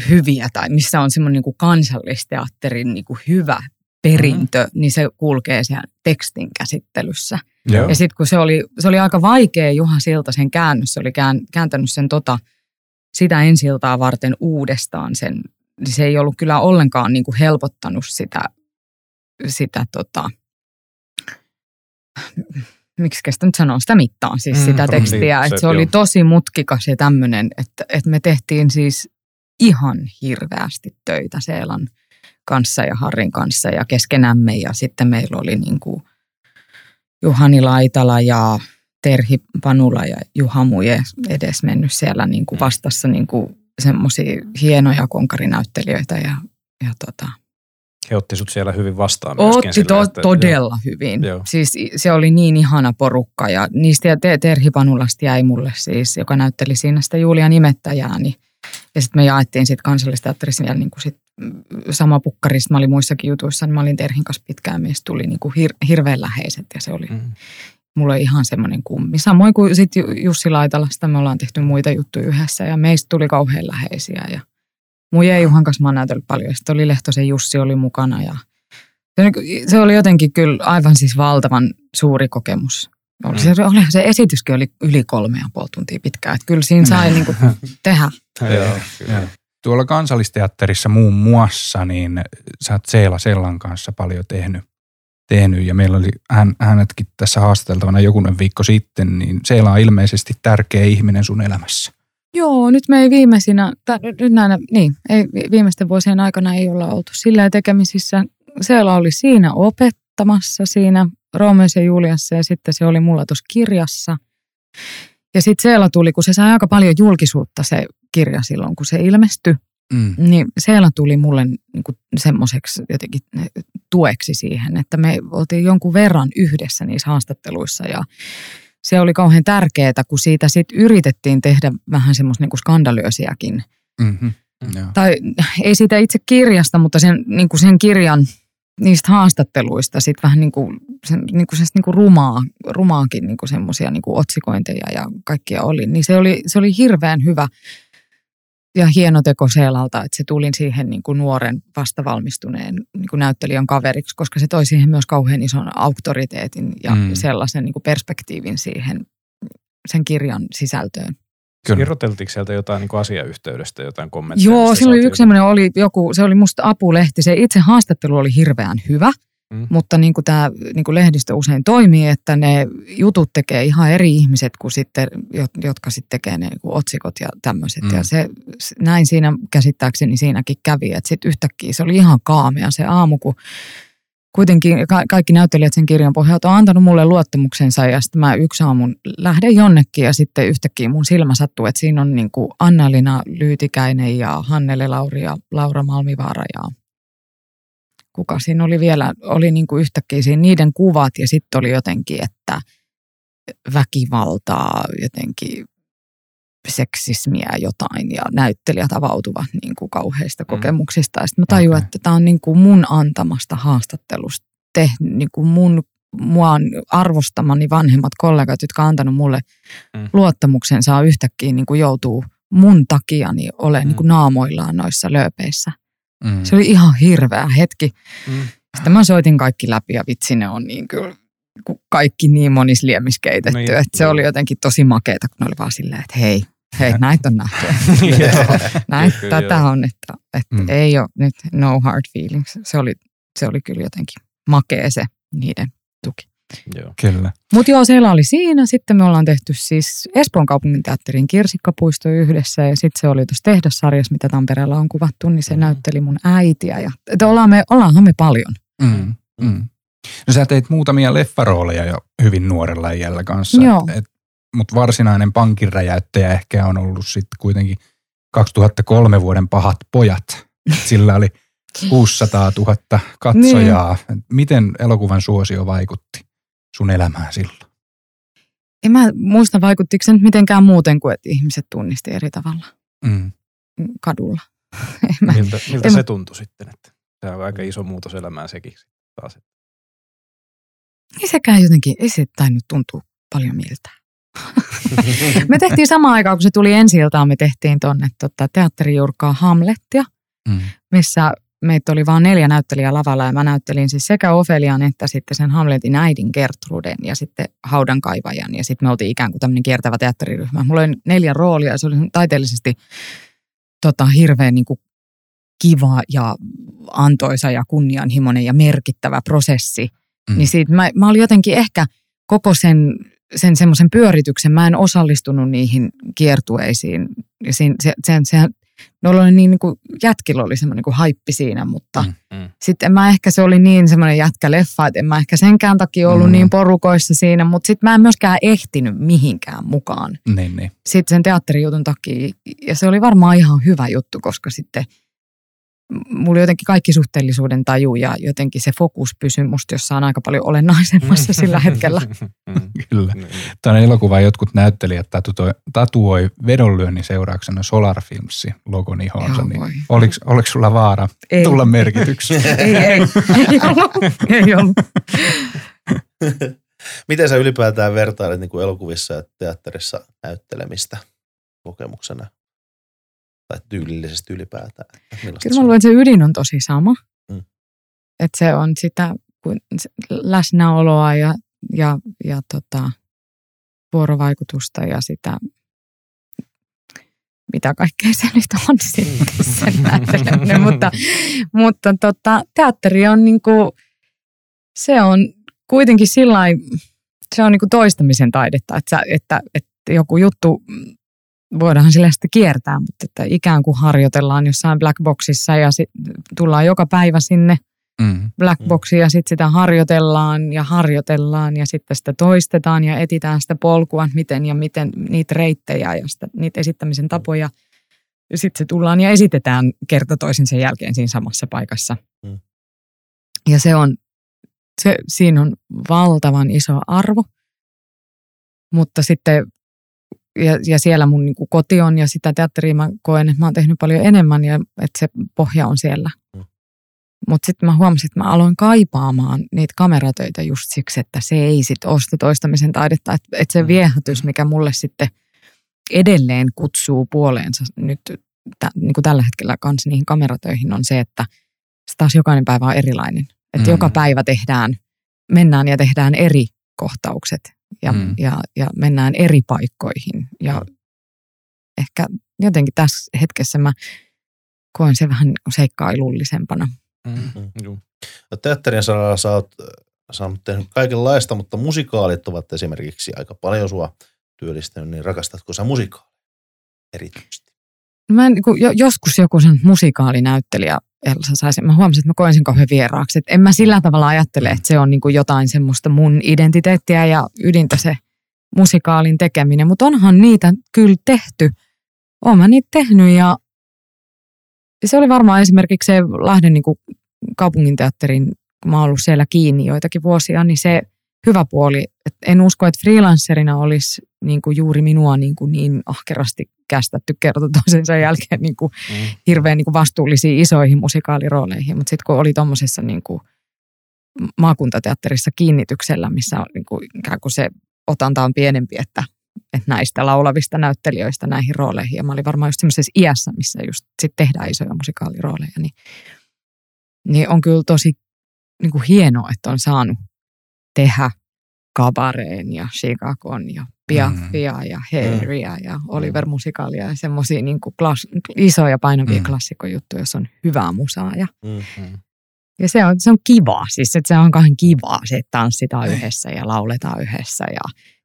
hyviä tai missä on semmoinen niin kansallisteatterin niin kuin hyvä perintö, mm. niin se kulkee siellä tekstin käsittelyssä. Joo. Ja sitten kun se oli, se oli aika vaikea Juha Siltasen käännös, se oli kään, kääntänyt sen tota, sitä ensiltaa varten uudestaan sen, niin se ei ollut kyllä ollenkaan niin kuin helpottanut sitä sitä tota, miksi kestä nyt sanoa, sitä mittaan, siis mm, sitä tekstiä. Että se oli tosi mutkikas ja tämmöinen, että, että me tehtiin siis ihan hirveästi töitä Seelan kanssa ja Harrin kanssa ja keskenämme. Ja sitten meillä oli niin kuin Juhani Laitala ja Terhi Panula ja Juha Muje edes mennyt siellä niin kuin vastassa niin kuin semmoisia hienoja konkarinäyttelijöitä ja, ja tota, he otti sut siellä hyvin vastaan myöskin. Otti to, että, todella joo. hyvin. Joo. Siis se oli niin ihana porukka ja niistä te, Terhi Panulasta jäi mulle siis, joka näytteli siinä sitä Julia nimettäjää. Niin, ja sitten me jaettiin sitten kansallisteatterissa vielä niin kuin sit sama pukkarista. Mä olin muissakin jutuissa, niin mä olin Terhin kanssa pitkään, meistä tuli niin kuin hir, hirveän läheiset ja se oli mm. mulle ihan semmoinen kummi. Samoin kuin sitten Jussi Laitalasta me ollaan tehty muita juttuja yhdessä ja meistä tuli kauhean läheisiä ja – Muija Juhan kanssa mä oon näytellyt paljon. Sitten oli Lehtosen Jussi oli mukana ja se oli jotenkin kyllä aivan siis valtavan suuri kokemus. Oli se, oli, se esityskin oli yli kolme ja puoli tuntia pitkään. Että kyllä siinä sai niin kuin tehdä. Tuolla kansallisteatterissa muun muassa, niin sä oot Seela Sellan kanssa paljon tehnyt. tehnyt ja meillä oli hän, hänetkin tässä haastateltavana jokunen viikko sitten, niin Seela on ilmeisesti tärkeä ihminen sun elämässä. Joo, nyt me ei viimeisinä, nyt näinä, niin, ei, viimeisten vuosien aikana ei olla oltu sillä tekemisissä. Seela oli siinä opettamassa siinä Roomeus ja Juliassa ja sitten se oli mulla tuossa kirjassa. Ja sitten Seela tuli, kun se sai aika paljon julkisuutta se kirja silloin, kun se ilmestyi. Mm. Niin Seela tuli mulle niin semmoiseksi jotenkin tueksi siihen, että me oltiin jonkun verran yhdessä niissä haastatteluissa ja se oli kauhean tärkeää, kun siitä sitten yritettiin tehdä vähän semmoista niin skandalösiäkin. Mm-hmm. Tai ei siitä itse kirjasta, mutta sen, niin kuin sen kirjan niistä haastatteluista sitten vähän niin kuin, sen, niin kuin, niin kuin rumaa, rumaakin niin kuin semmoisia niin otsikointeja ja kaikkia oli. Niin se oli, se oli hirveän hyvä ja hieno teko Seelalta, että se tuli siihen niin kuin nuoren vastavalmistuneen niin kuin näyttelijän kaveriksi, koska se toi siihen myös kauhean ison auktoriteetin ja mm. sellaisen niin kuin perspektiivin siihen sen kirjan sisältöön. Kyllä. Kirjoiteltiinko sieltä jotain niin asiayhteydestä, jotain kommentteja? Joo, oli yksi semmoinen, oli joku, se oli musta apulehti. Se itse haastattelu oli hirveän hyvä. Mm. Mutta niin kuin tämä niin kuin lehdistö usein toimii, että ne jutut tekee ihan eri ihmiset kuin sitten, jotka sitten tekee ne niin kuin otsikot ja tämmöiset. Mm. Ja se, näin siinä käsittääkseni siinäkin kävi, että sitten yhtäkkiä se oli ihan kaamea se aamu, kun kuitenkin kaikki näyttelijät sen kirjan pohjalta on antanut mulle luottamuksensa ja sitten mä yksi aamun lähden jonnekin ja sitten yhtäkkiä mun silmä sattuu, että siinä on niin kuin Anna-Lina Lyytikäinen ja Hannele Lauri ja Laura Malmivaara ja kuka siinä oli vielä, oli niin kuin yhtäkkiä siinä niiden kuvat ja sitten oli jotenkin, että väkivaltaa, jotenkin seksismiä jotain ja näyttelijät avautuvat niin kuin kauheista mm. kokemuksista. Ja sitten mä tajuin, okay. että tämä on niin kuin mun antamasta haastattelusta tehnyt niin kuin mun mua arvostamani vanhemmat kollegat, jotka on antanut mulle mm. luottamuksen, saa yhtäkkiä niin kuin joutuu mun takia niin ole mm. niin kuin naamoillaan noissa lööpeissä. Mm. Se oli ihan hirveä hetki. Mm. Sitten mä soitin kaikki läpi ja vitsi ne on niin kyllä kaikki niin monis liemiskeitetty, niin, että se oli jotenkin tosi makeeta, kun ne oli vaan silleen, että hei, hei, näitä on nähty. Näin, tätä on, että, että mm. ei ole nyt no hard feelings. Se oli, se oli kyllä jotenkin makea se niiden tuki. Joo. Kyllä. Mutta joo, siellä oli siinä. Sitten me ollaan tehty siis Espoon kaupunginteatterin kirsikkapuisto yhdessä ja sitten se oli tuossa tehdassarjassa, mitä Tampereella on kuvattu, niin se Mm. näytteli mun äitiä. Ja, että ollaan me, ollaanhan me paljon. Mm. Mm. No sä teit muutamia leffarooleja jo hyvin nuorella iällä kanssa. Joo. Mutta varsinainen pankinräjäyttäjä ehkä on ollut sitten kuitenkin 2003 vuoden pahat pojat. Sillä oli 600 000 katsojaa. Niin. Miten elokuvan suosio vaikutti sun elämään silloin? En mä muista, vaikuttiko se nyt mitenkään muuten kuin, että ihmiset tunnisti eri tavalla Mm. kadulla. Mä, Miltä, miltä en se mä- tuntui sitten? Että se on aika iso muutos elämään sekin taas. ei sekään jotenkin, ei se tainnut tuntua paljon miltä. me tehtiin samaan aikaan, kun se tuli ensi iltaan, me tehtiin tuonne tota, teatterijurkaa Hamlettia, Mm. missä meitä oli vain neljä näyttelijää lavalla ja mä näyttelin siis sekä Ofelian että sitten sen Hamletin äidin Gertruden ja sitten Haudan kaivajan ja sitten me oltiin ikään kuin tämmöinen kiertävä teatteriryhmä. Mulla oli neljä roolia ja se oli taiteellisesti tota, hirveän niin kuin kiva ja antoisa ja kunnianhimoinen ja merkittävä prosessi. Mm. Niin siitä mä, mä olin jotenkin ehkä koko sen, sen semmoisen pyörityksen, mä en osallistunut niihin kiertueisiin. Ja siinä, se, sen, sehän, ne oli niin, niin kuin, jätkillä oli semmoinen niin kuin haippi siinä, mutta Mm. mm. Sitten en mä ehkä se oli niin semmoinen jätkäleffa, että en mä ehkä senkään takia ollut mm. niin porukoissa siinä, mutta sitten mä en myöskään ehtinyt mihinkään mukaan Niin, niin. sitten sen teatterijutun takia. Ja se oli varmaan ihan hyvä juttu, koska sitten mulla jotenkin kaikki suhteellisuuden taju ja jotenkin se fokus pysyi musta jossain aika paljon olennaisemmassa sillä hetkellä. Mm. Kyllä. Niin. Tuonne elokuvaan jotkut näyttelijät tatuoi, tatuoi vedonlyönnin seurauksena Solar Filmsi logon ihoonsa. Joo, Niin voi. oliko, oliko sulla vaara Ei. tulla merkityksi? Ei, ei, ei ollut. Ei ollut. Miten sä ylipäätään vertailet niin kuin elokuvissa ja teatterissa näyttelemistä kokemuksena? Tai tyylillisesti ylipäätään? Kyllä mä luulen, että se ydin on tosi sama. Mm. Että se on sitä kun läsnäoloa ja, ja, ja tota, vuorovaikutusta ja sitä, mitä kaikkea se nyt on sitten sen näytteleminen. mutta mutta tota, teatteri on niinku, se on kuitenkin sillä se on niinku toistamisen taidetta, että, sä- että, että joku juttu mm, voidaan sillä sitten kiertää, mutta että ikään kuin harjoitellaan jossain black boxissa ja sit tullaan joka päivä sinne Mm. black Mm. boxiin ja sitten sitä harjoitellaan ja harjoitellaan ja sitten sitä toistetaan ja etitään sitä polkua, miten ja miten niitä reittejä ja sitä, niitä esittämisen tapoja. Ja sitten se tullaan ja esitetään kerta toisensa jälkeen siinä samassa paikassa. Mm. Ja se on, se, siinä on valtavan iso arvo. Mutta sitten, ja, ja siellä mun niin kuin koti on ja sitä teatteria mä koen, että mä oon tehnyt paljon enemmän ja että se pohja on siellä. Mm. Mutta sitten mä huomasin, että mä aloin kaipaamaan niitä kameratöitä just siksi, että se ei sitten ole sitä toistamisen taidetta. Että et se Mm. viehätys, mikä mulle sitten edelleen kutsuu puoleensa nyt tä, niin kuin tällä hetkellä kanssa niihin kameratöihin on se, että se taas jokainen päivä on erilainen. Että Mm. joka päivä tehdään, mennään ja tehdään eri kohtaukset ja, Mm. ja, ja mennään eri paikkoihin. Ja ehkä jotenkin tässä hetkessä mä koen se vähän seikkailullisempana. Mm. Juu. No, teatterin saralla sä oot, sä oot tehnyt kaikenlaista, mutta musikaalit ovat esimerkiksi aika paljon sua työllistänyt, niin rakastatko sä musikaaleja erityisesti? Mä en, jo, joskus joku sen musikaalinäyttelijä Elsa saisi, mä huomasin, että mä koen sen kauhean vieraaksi. Et en mä sillä tavalla ajattele, että se on niin jotain semmoista mun identiteettiä ja ydintä se musikaalin tekeminen, mutta onhan niitä kyllä tehty. Oon mä niitä tehnyt ja se oli varmaan esimerkiksi se Lahden niin kaupunginteatterin, kun mä oon ollut siellä kiinni joitakin vuosia, niin se hyvä puoli, että en usko, että freelancerina olisi niin kuin juuri minua niin, kuin niin ahkerasti kästetty kerta toisensa jälkeen niin kuin Mm. hirveän niin kuin vastuullisiin isoihin musikaalirooleihin, mutta sitten kun oli tuommoisessa niin kuin maakuntateatterissa kiinnityksellä, missä on niin kuin ikään kuin se otanta on pienempi, että, että näistä laulavista näyttelijöistä näihin rooleihin. Ja mä olin varmaan just semmoisessa iässä, missä just sit tehdään isoja musikaalirooleja, niin, niin on kyllä tosi niin kuin hienoa, että on saanut tehdä Kabareen ja Chicagon ja Piaffia ja Harrya ja Oliver Musikaalia ja semmoisia niin klas- isoja painavia Mm. mm. klassikojuttuja, joissa on hyvää musaa. Ja, Mm. Mm. Ja se on, se on kivaa, siis että se on kauhean kivaa se, että tanssitaan yhdessä ja lauletaan yhdessä. Ja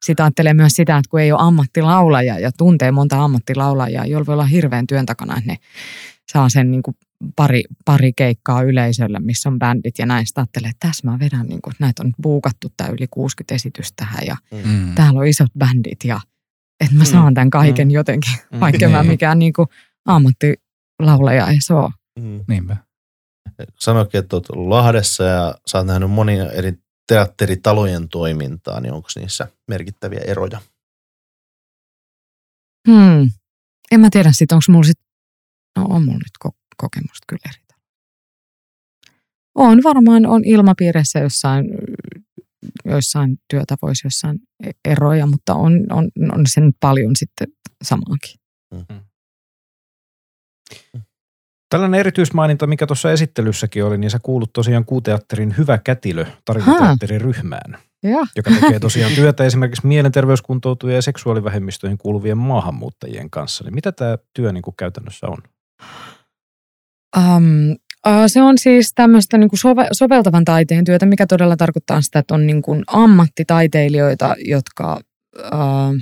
sitä ajattelee myös sitä, että kun ei ole ammattilaulaja ja tuntee monta ammattilaulajaa, joilla voi olla hirveän työn takana, että ne saa sen niin kuin pari, pari keikkaa yleisölle, missä on bändit ja näistä ajattelee, että tässä mä vedän, niin kuin, että näitä on buukattu tämä yli 60 esitystä tähän ja Mm. täällä on isot bändit ja että mä saan tämän kaiken jotenkin, Mm. vaikka mä Niin. mikään niin kuin ammattilaulaja ei se ole. Mm. Niinpä. Sanoikin, että olet Lahdessa ja sä oot nähnyt monia eri teatteritalojen toimintaa, niin onko niissä merkittäviä eroja? Hmm. En mä tiedä sitten, onko mulla sit, no on mulla nyt ko- kokemusta kyllä eri tavalla. On varmaan, on ilmapiirissä jossain, joissain työtavoissa jossain e- eroja, mutta on, on, on se nyt paljon sitten samaakin. Tällainen erityismaininta, mikä tuossa esittelyssäkin oli, niin sä kuulut tosiaan Kuuteatterin Hyvä kätilö tarinateatterin ryhmään, Joo. joka tekee tosiaan työtä esimerkiksi mielenterveyskuntoutujien ja seksuaalivähemmistöihin kuuluvien maahanmuuttajien kanssa. Niin mitä tämä työ niin kuin käytännössä on? Um, uh, se on siis tämmöistä niin sove, soveltavan taiteen työtä, mikä todella tarkoittaa sitä, että on niin kuin ammattitaiteilijoita, jotka... Uh,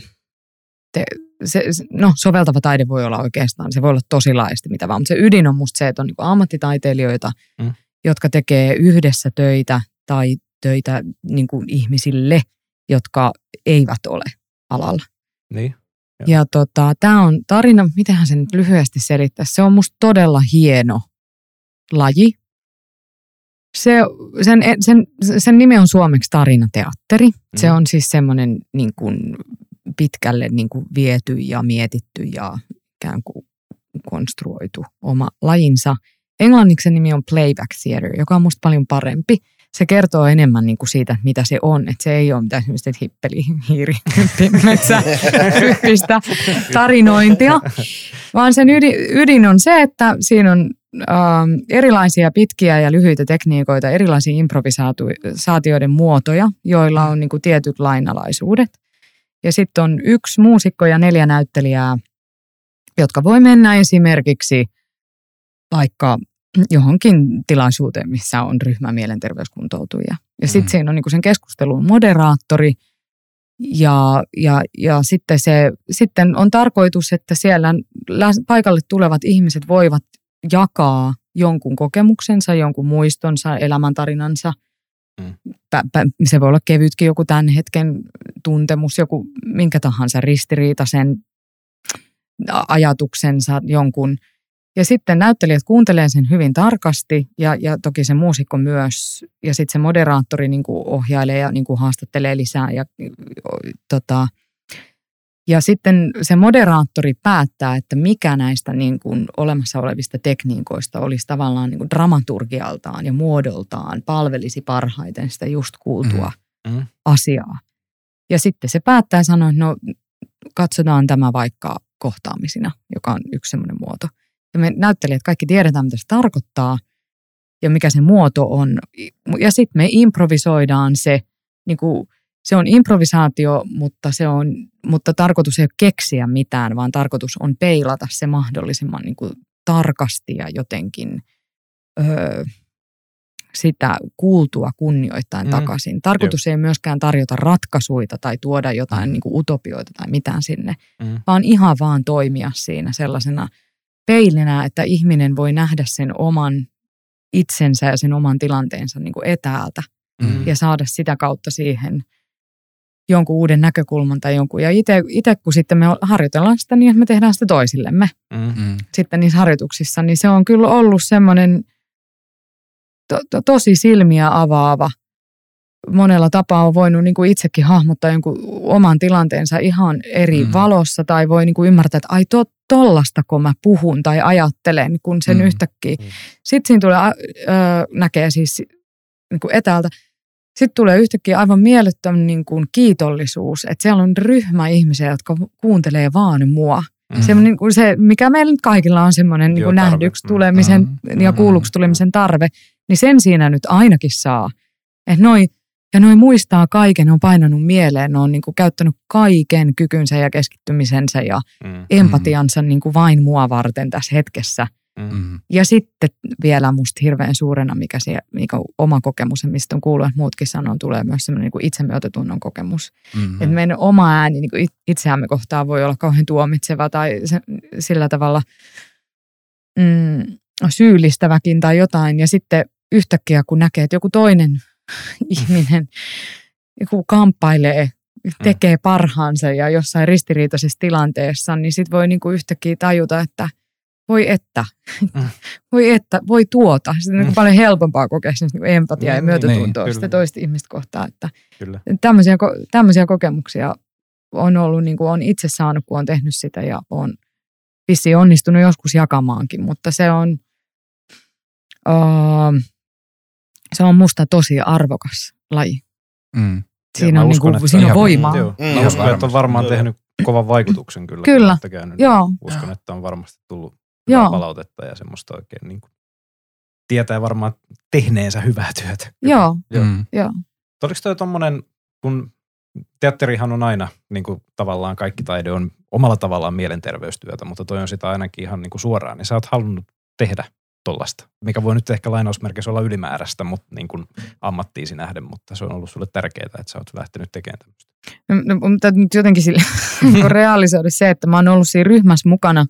te, se, no, soveltava taide voi olla oikeastaan, se voi olla tosi laajasti mitä vaan, mutta se ydin on musta se, että on niin kuin ammattitaiteilijoita, Mm. mm. jotka tekee yhdessä töitä tai töitä niin kuin ihmisille, jotka eivät ole alalla. Niin? Joo. Ja tota, tämä on tarina, mitenhän se nyt lyhyesti selittää. Se on musta todella hieno laji. Se, sen, sen, sen nimi on suomeksi tarinateatteri. Se Mm. on siis semmoinen niin kuin pitkälle niin kuin viety ja mietitty ja ikään kuin konstruoitu oma lajinsa. Englanniksi sen nimi on Playback Theater, joka on musta paljon parempi. Se kertoo enemmän niin kuin siitä, mitä se on. Että se ei ole mitään semmoista hippeli, hiiri, metsä, tyyppistä tarinointia, vaan sen ydin, ydin on se, että siinä on äh, erilaisia pitkiä ja lyhyitä tekniikoita, erilaisia improvisaatioiden muotoja, joilla on niin kuin tietyt lainalaisuudet. Ja sitten on yksi muusikko ja neljä näyttelijää, jotka voi mennä esimerkiksi vaikka johonkin tilaisuuteen, missä on ryhmä mielenterveyskuntoutujia. Ja sitten Mm. siinä on niinku sen keskustelun moderaattori ja, ja, ja sitten, se, sitten on tarkoitus, että siellä paikalle tulevat ihmiset voivat jakaa jonkun kokemuksensa, jonkun muistonsa, elämäntarinansa. Mm. Pä, pä, se voi olla kevytkin joku tämän hetken tuntemus, joku minkä tahansa ristiriitaisen a- ajatuksensa jonkun. Ja sitten näyttelijät kuuntelee sen hyvin tarkasti ja, ja toki se muusikko myös. Ja sitten se moderaattori niin kuin ohjailee ja niin kuin haastattelee lisää. Ja, tota, ja sitten se moderaattori päättää, että mikä näistä niin kuin olemassa olevista tekniikoista olisi tavallaan niin kuin dramaturgialtaan ja muodoltaan palvelisi parhaiten sitä just kuultua Mm. Mm. asiaa. Ja sitten se päättää sanoa, että no katsotaan tämä vaikka kohtaamisina, joka on yksi semmoinen muoto. Ja me näyttelijät kaikki tiedetään, mitä se tarkoittaa ja mikä se muoto on. Ja sitten me improvisoidaan se, niin kuin, se on improvisaatio, mutta, se on, mutta tarkoitus ei ole keksiä mitään, vaan tarkoitus on peilata se mahdollisimman niin kuin, tarkasti ja jotenkin öö, sitä kuultua kunnioittain Mm. mm. takaisin. Tarkoitus ei myöskään tarjota ratkaisuja tai tuoda jotain Mm. niin kuin utopioita tai mitään sinne, Mm. vaan ihan vaan toimia siinä sellaisena peilinä, että ihminen voi nähdä sen oman itsensä ja sen oman tilanteensa niin kuin etäältä Mm. ja saada sitä kautta siihen jonkun uuden näkökulman tai jonkun. Ja itse kun sitten me harjoitellaan sitä niin, että me tehdään sitä toisillemme Mm. Mm. sitten niissä harjoituksissa, niin se on kyllä ollut semmoinen to, to, tosi silmiä avaava. Monella tapaa on voinut niin kuin itsekin hahmottaa jonkun oman tilanteensa ihan eri Mm. valossa tai voi niin kuin ymmärtää, että ai to, tollastako mä puhun tai ajattelen, kun sen Mm. yhtäkkiä. Mm. Sitten siinä tulee, ö, näkee siis niin kuin etäältä, sitten tulee yhtäkkiä aivan mielettömän niin kuin kiitollisuus, että siellä on ryhmä ihmisiä, jotka kuuntelee vaan mua. Mm. Se, niin kuin se, mikä meillä nyt kaikilla on semmoinen niin kuin nähdyksi Mm. tulemisen Mm. ja Mm. kuulluksi tulemisen tarve, niin sen siinä nyt ainakin saa. Että noi, ja noi muistaa kaiken, on painanut mieleen, ne on niin kuin käyttänyt kaiken kykynsä ja keskittymisensä ja Mm. empatiansa niin kuin vain mua varten tässä hetkessä. Mm. Mm. Ja sitten vielä musta hirveän suurena, mikä, se, mikä on oma kokemus, mistä on kuullut, että muutkin sanoo, tulee myös semmoinen niin itsemyötätunnon kokemus. Mm. Että meidän oma ääni niin kuin it- itseämme kohtaan voi olla kauhean tuomitseva tai se, sillä tavalla mm, syyllistäväkin tai jotain. Ja sitten yhtäkkiä, kun näkee, että joku toinen ihminen kamppailee, tekee parhaansa ja jossain ristiriitaisessa tilanteessa, niin sitten voi niinku yhtäkkiä tajuta, että voi että, Mm. voi että, voi tuota. Sitten on niinku paljon helpompaa kokea semmoista niinku empatiaa ja Mm, myötätuntoa niin, sitä toista ihmistä kohtaan. Että Kyllä. tämmöisiä, tämmöisiä kokemuksia on ollut, niin kuin on itse saanut, kun on tehnyt sitä ja on vissiin onnistunut joskus jakamaankin, mutta se on, uh, se on musta tosi arvokas laji. Mm. Siinä on, uskon, niinku, siinä on voimaa. Joo. Mm. Mä uskon, että on varmaan tehnyt kovan vaikutuksen kyllä. Kyllä. käynyt. Joo. Uskon, että on varmasti tullut Joo. palautetta ja semmoista oikein niin kuin, tietää varmaan tehneensä hyvää työtä. Joo, Joo. Mm. joo. Oliko toi tommonen, kun teatterihan on aina niin kuin, tavallaan kaikki taide on omalla tavallaan mielenterveystyötä, mutta toi on sitä ainakin ihan niin kuin suoraan, niin sä oot halunnut tehdä tollasta, mikä voi nyt ehkä lainausmerkissä olla ylimääräistä, mutta niin kuin ammattiisi nähden, mutta se on ollut sulle tärkeää, että sä oot lähtenyt tekemään tämmöistä. No, no, mutta nyt jotenkin sille, niin realisoida se, että mä oon ollut siinä ryhmässä mukana.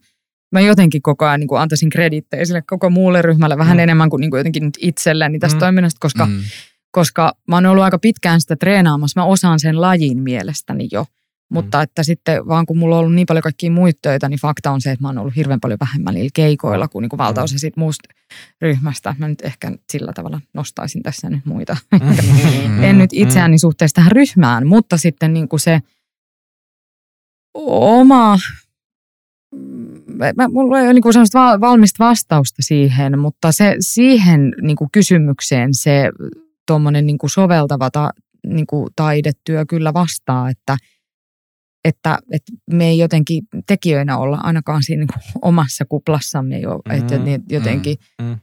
Mä jotenkin koko ajan niin kuin antaisin kredittejä sille koko muulle ryhmälle vähän Mm. enemmän kuin, niin kuin jotenkin nyt itselleni tästä Mm. toiminnasta, koska, Mm. koska mä oon ollut aika pitkään sitä treenaamassa. Mä osaan sen lajin mielestäni jo. Mutta että sitten vaan kun mulla on ollut niin paljon kaikkia muita töitä, niin fakta on se, että mä oon ollut hirveän paljon vähemmän niillä keikoilla kuin, niin kuin valtaosa siitä muusta ryhmästä. Mä nyt ehkä sillä tavalla nostaisin tässä nyt muita Mm. en nyt itseäni suhteessa tähän ryhmään, mutta sitten niin kuin se oma, mä, mulla ei ole niin kuin valmista vastausta siihen, mutta se, siihen niin kuin kysymykseen se tuommoinen niin kuin soveltava ta, niin kuin taidetyö kyllä vastaa, että, että, että me ei jotenkin tekijöinä olla ainakaan siinä niin omassa kuplassamme jo, mm, että Mm, niin jotenkin mm.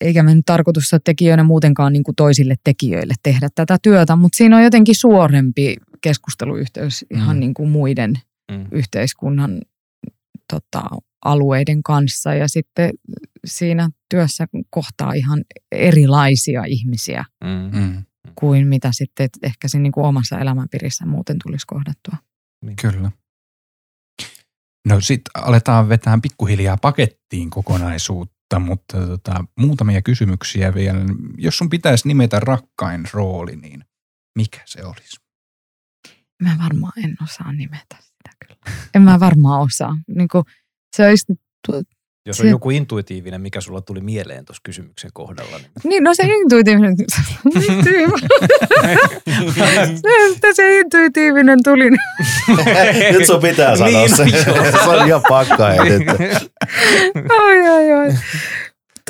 eikä me nyt tarkoitus ole tekijöinä muutenkaan niin kuin toisille tekijöille tehdä tätä työtä, mutta siinä on jotenkin suorempi keskusteluyhteys ihan Mm. niin kuin muiden Mm. yhteiskunnan tota, alueiden kanssa ja sitten siinä työssä kohtaa ihan erilaisia ihmisiä Mm. Mm. Kuin mitä sitten ehkä siinä niin kuin omassa elämänpiirissä muuten tulisi kohdattua. Kyllä. No sitten aletaan vetää pikkuhiljaa pakettiin kokonaisuutta, mutta tota, muutamia kysymyksiä vielä. Jos sun pitäisi nimetä rakkain rooli, niin mikä se olisi? Mä varmaan en osaa nimetä sitä kyllä. En mä varmaan osaa. Niin kuin, se olisi Jos on Se- joku intuitiivinen, mikä sulla tuli mieleen tuossa kysymyksen kohdalla, niin Niin, no se intuitiivinen. se, että se intuitiivinen tuli. Nyt sun pitää sanoa Niin, se. se on ihan pakka. Oi, oi, oi.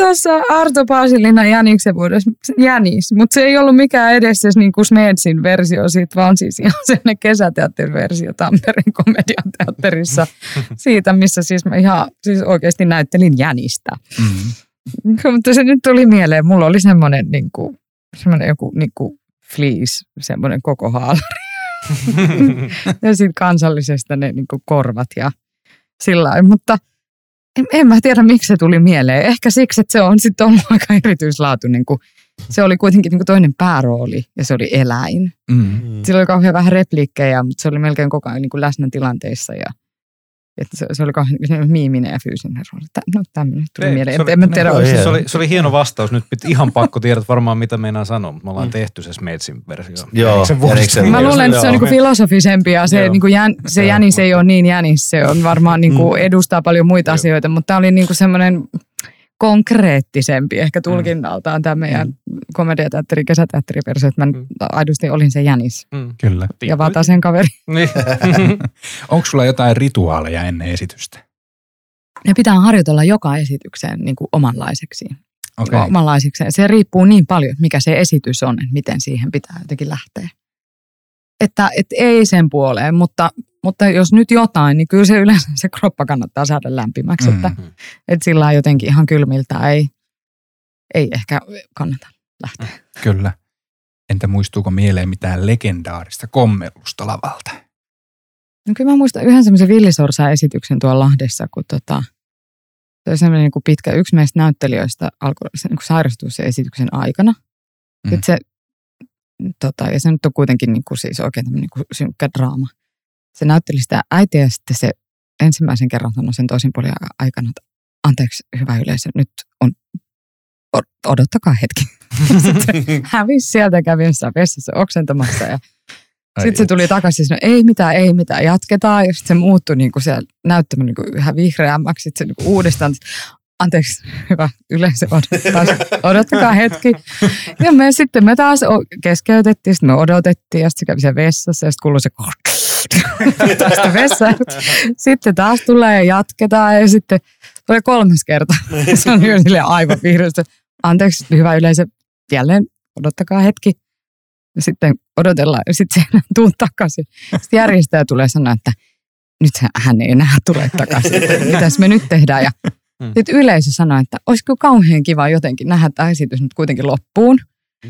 Tuossa Arto Paasilina Jäniksen vuodessa Jänis, mutta se ei ollut mikään edes se niin kuin Smedsin versio siitä, vaan siis ihan sellainen kesäteatteriversio Tampereen komediateatterissa siitä, missä siis mä ihan siis oikeasti näyttelin Jänistä. Mm. Mutta se nyt tuli mieleen, mulla oli semmoinen, niin kuin, semmoinen joku niin kuin fleece, semmoinen koko haalari. ja sitten kansallisesta ne niin kuin korvat ja sillä lailla. Mutta en, en mä tiedä, miksi se tuli mieleen. Ehkä siksi, että se on sitten ollut aika erityislaatuinen, kun se oli kuitenkin niin kuin toinen päärooli ja se oli eläin. Mm. Sillä oli kauhean vähän repliikkejä, mutta se oli melkein koko ajan niin kuin läsnä tilanteissa ja että se, se oli kauhean miiminen ja fyysinen rooli. Tä, no tämmöinen tuli Ei, mieleen. se oli- en mä tiedä, no, se- oli, se oli hieno vastaus. Nyt pit, ihan pakko tiedät varmaan, mitä meinaan sanoa, mutta me ollaan Mm. tehty se Smeitsin versio. Joo, vuodesta. Jäniksen Mä luulen, että se on niinku filosofisempi ja se, niinku jän, se jänis ei ole niin jänis. Se on varmaan niinku Mm. edustaa paljon muita asioita, mutta tämä oli niinku semmoinen konkreettisempi ehkä tulkinnaltaan tämä meidän komediateatteri, kesäteatteriversio, että mä Mm. aidosti olin se jänis Mm. Kyllä. ja vata sen kaveri. Niin. Onko sulla jotain rituaaleja ennen esitystä? Ne pitää harjoitella joka esitykseen niin kuin omanlaiseksi. Okei. Okay. Omanlaisekseen. Se riippuu niin paljon, mikä se esitys on, että miten siihen pitää jotenkin lähteä. Että et ei sen puoleen, mutta, mutta jos nyt jotain, niin kyllä se yleensä se kroppa kannattaa saada lämpimäksi. Mm. Että, Mm. että sillä jotenkin ihan kylmiltä ei, ei ehkä kannata lähteä. Kyllä. Entä muistuuko mieleen mitään legendaarista kommellusta lavalta? No kyllä mä muistan yhden semmoisen villisorsa-esityksen tuolla Lahdessa, kun tota, Se oli semmoinen niin kuin pitkä. Yksi meistä näyttelijöistä alkoi se, niin sairastua sen esityksen aikana. Mm. Sitten se, tota, ja se nyt on kuitenkin niin kuin siis oikein tämmöinen niin kuin synkkä draama. Se näytteli sitä äitiä ja sitten se ensimmäisen kerran sanoi sen toisen puolen aikana, että anteeksi hyvä yleisö, nyt on, odottakaa hetki. Sitten hävisi sieltä kävi jossain vessassa oksentamassa ja sitten se tuli takaisin ja sanoi, ei mitään, ei mitään, jatketaan. Ja sitten se muuttui niin kuin siellä niin kuin yhä vihreämmäksi. Sitten se niin kuin uudestaan, anteeksi, hyvä yleisö, odottaa, odottakaa hetki. Ja me sitten me taas keskeytettiin, sitten me odotettiin ja sitten se kävi siellä vessassa ja sitten kuului se tästä vessaan. Sitten taas tulee ja jatketaan ja sitten tulee kolmas kerta. Se on jo silleen aivan vihreästä. Anteeksi, hyvä yleisö, jälleen odottakaa hetki. Ja sitten odotellaan ja sitten se tuu takaisin. Sitten järjestäjä tulee sanoa, että nyt hän ei enää tule takaisin. Mitäs me nyt tehdään? Ja Mm. sitten yleisö sanoi, että olisiko kauhean kiva jotenkin nähdä tämä esitys nyt kuitenkin loppuun.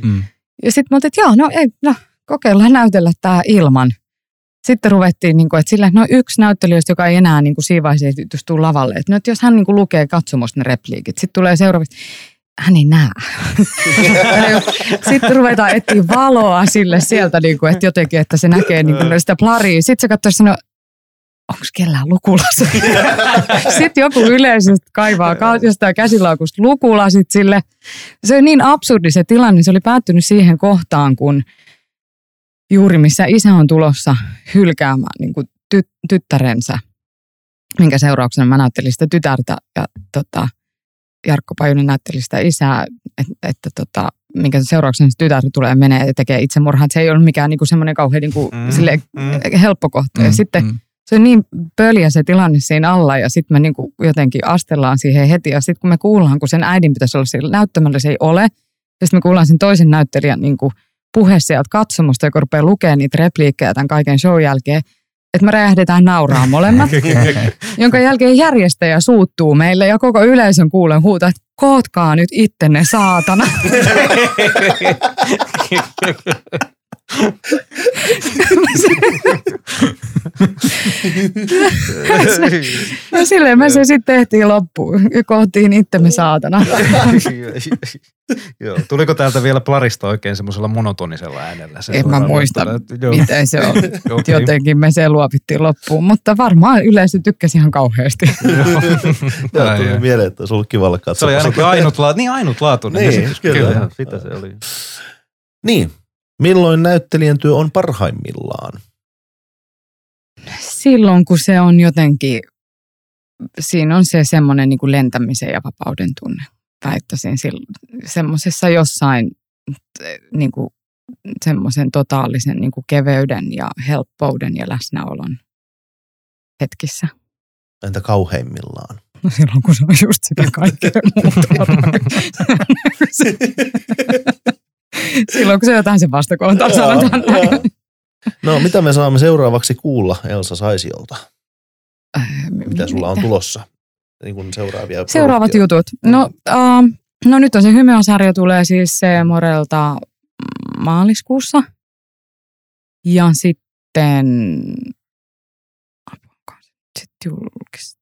Mm. Ja sitten mä otin, että joo, no, ei, no kokeillaan näytellä tämä ilman. Sitten ruvettiin, niin kuin, että sillä, no yksi näyttelijöistä, joka ei enää niin kuin siinä vaiheessa tuu lavalle. Että, no, että jos hän niin kuin lukee katsomusta ne repliikit, sitten tulee seuraavaksi, hän ei näe. sitten ruvetaan etsiä valoa sille sieltä, niin kuin, että jotenkin, että se näkee niin kuin sitä plaria. Sitten se katsoo sanoo, onko kellään lukulassa? sitten joku yleisesti kaivaa ka- jostain käsilaukusta lukulasit sille. Se oli niin absurdi se tilanne. Se oli päättynyt siihen kohtaan, kun juuri missä isä on tulossa hylkäämään niin kuin ty- tyttärensä, minkä seurauksena mä näyttelin sitä tytärtä ja tota, Jarkko Pajunen näytteli sitä isää, että, että tota, minkä seurauksena se tytär tulee ja menee ja tekee itsemurhaa. Että se ei ollut mikään niin semmoinen kauhean niin kuin, Mm, mm, silleen, mm. helppo kohta. Ja sitten mm. se on niin pöliä se tilanne siinä alla ja sitten me niinku jotenkin astellaan siihen heti. Ja sitten kun me kuullaan, kun sen äidin pitäisi olla siellä näyttämällä, se ei ole. Ja sitten me kuullaan sen toisen näyttelijän niinku puhe sieltä katsomusta, joka rupeaa lukemaan niitä repliikkejä tämän kaiken show jälkeen. Että me räjähdetään nauraa molemmat, jonka jälkeen järjestäjä suuttuu meille ja koko yleisön kuulen huutaa, että kootkaa nyt ittenne saatana. Ja silleen me se sitten tehtiin loppuun. Ja kohtiin itsemme saatana. Joo. Tuliko täältä vielä Plarista oikein semmoisella monotonisella äänellä? Se En mä muista. Joo. miten se on. Okei. Jotenkin me se luovittiin loppuun, mutta varmaan yleisö tykkäsi ihan kauheasti. Joo, Ai, tuli mieleen, että olisi ollut kiva olla Se oli ainakin ainutla- niin ainutlaatuinen Niin, kyllä. kyllä. Sitä se oli. Niin. Milloin näyttelijän työ on parhaimmillaan? Silloin kun se on jotenkin, siinä on se semmoinen niin kuin lentämisen ja vapauden tunne. Väittäisin semmoisessa jossain niin kuin, semmoisen totaalisen niin kuin keveyden ja helppouden ja läsnäolon hetkissä. Entä kauheimmillaan? No silloin, kun se on just sitä kaikkea muuta. silloin, kun se jotain sen vastakohtaa, sanotaan näin. joo. No, mitä me saamme seuraavaksi kuulla Elsa Saisiolta? Äh, Mitä sulla on tulossa? Niin kuin seuraavia Seuraavat produktioita. jutut. No, uh, no nyt on se Hymeon-sarja tulee siis se Morelta maaliskuussa. Ja sitten... Se sitten julkista.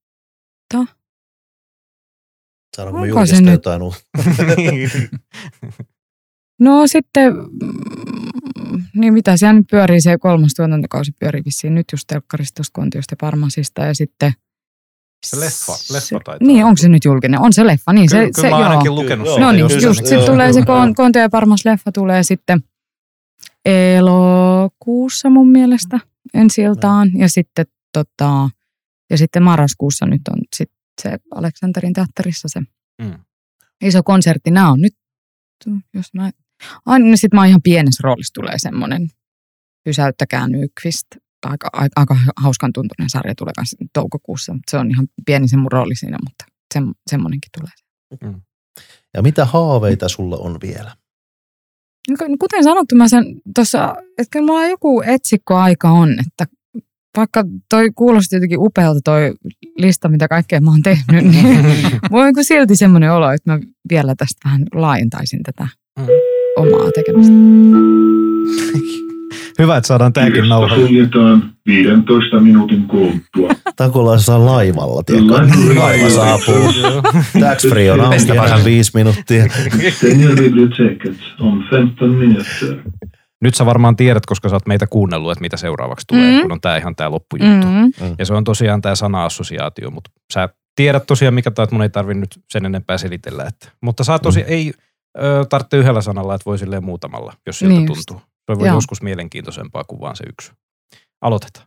Saadaanko me Onko se julkista jotain uutta? No sitten, mm, niin mitä siellä nyt pyörii, se kolmas tuotantokausi pyörii vissiin nyt just telkkarista, Kontiosta ja Parmasista ja sitten... Se leffa- leffa taitaa Niin, onko se nyt julkinen? On se leffa, niin Kyllä, se, kyllä se mä oon joo. ainakin lukenut sen. No niin, just just, sitten tulee se Konto ja Parmas leffa tulee sitten elokuussa mun mielestä ensi iltaan. Ja sitten, tota, ja sitten marraskuussa nyt on sit se Aleksanterin teatterissa se Mm. iso konsertti. Nämä on nyt, jos mä, aina niin sitten mä oon ihan pienessä roolissa tulee semmoinen Pysäyttäkää Nykvist. Aika, aika, aika hauskan tuntunen sarja tulee kanssa toukokuussa. Se on ihan pieni se mun rooli siinä, mutta se, semmoinenkin tulee. Ja mitä haaveita sulla on vielä? No Kuten sanottu, mä sen tuossa, että mulla joku etsikkoaika on, että vaikka toi kuulosti jotenkin upealta toi lista, mitä kaikkea mä oon tehnyt, niin niin silti semmoinen olo, että mä vielä tästä vähän laajentaisin tätä Mm. Omaa tekemistä. Hyvä, että saadaan tämäkin nauhalle. suljetaan 15 minuutin kuluttua. Takolaisessa laivalla, tiedätkö? Laiva saapuu. Tax free on auki enää viisi minuuttia. Stänger biblioteket om 15 minuter. Nyt sä varmaan tiedät, koska sä oot meitä kuunnellut, että mitä seuraavaksi tulee, Mm. kun on tää ihan tää loppujuttu. Mm. Ja se on tosiaan tämä sana-assosiaatio, mutta sä tiedät tosiaan, mikä tämä, että mun ei tarvi nyt sen enempää selitellä. Että. Mutta saa tosi, Mm. ei ö, tarvitse yhdellä sanalla, että voi silleen muutamalla, jos siltä Niin just. tuntuu. Se voi Joo. joskus mielenkiintoisempaa kuin vaan se yksi. Aloitetaan.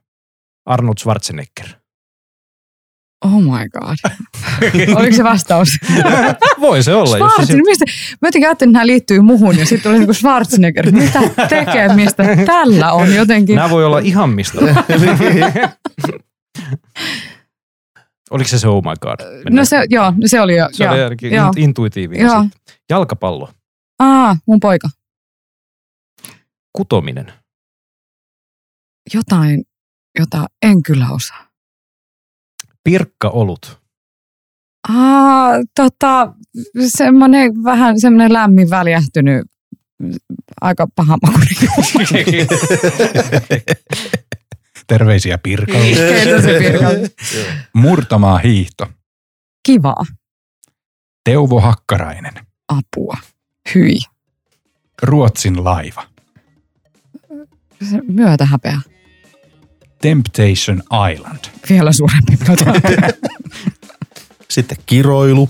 Arnold Schwarzenegger. Oh my god. Oliko se vastaus? voi se olla. Jos se Schwarzenegger, mistä? Mä jotenkin ajattelin, että nämä liittyy muhun ja sitten oli niin Schwarzenegger. Mitä tekemistä tällä on jotenkin? Nämä voi olla ihan mistä. Oliko se se oh my god? No se, joo, se oli jo. se joo. oli ainakin joo. int- intuitiivinen. Joo. sitten. Jalkapallo. Aa, mun poika. Kutominen. Jotain, jota en kyllä osaa. Pirkkaolut. Aa, tota, semmoinen vähän semmoinen lämmin väljähtynyt, aika paha makuinen. Terveisiä Pirkalle. Murtamaa hiihto. Kivaa. Teuvo Hakkarainen. Apua. Hyi. Ruotsin laiva. Se myötä häpeä. Temptation Island. Vielä suurempi myötä Sitten kiroilu.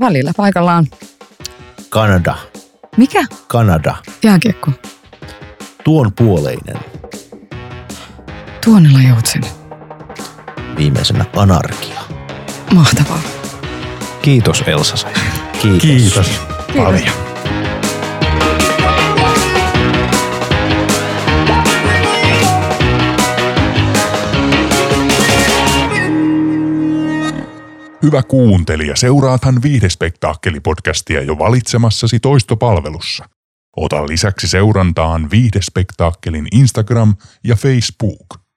Välillä paikallaan. Kanada. Mikä? Kanada. Jääkiekko. Tuon puoleinen. Tuonella joutsen. Viimeisenä anarkia. Mahtavaa. Kiitos Elsa. Kiitos. Kiitos paljon. Hyvä kuuntelija, seuraathan Viihdespektaakkeli-podcastia jo valitsemassasi toistopalvelussa. Ota lisäksi seurantaan Viihdespektaakkelin Instagram ja Facebook.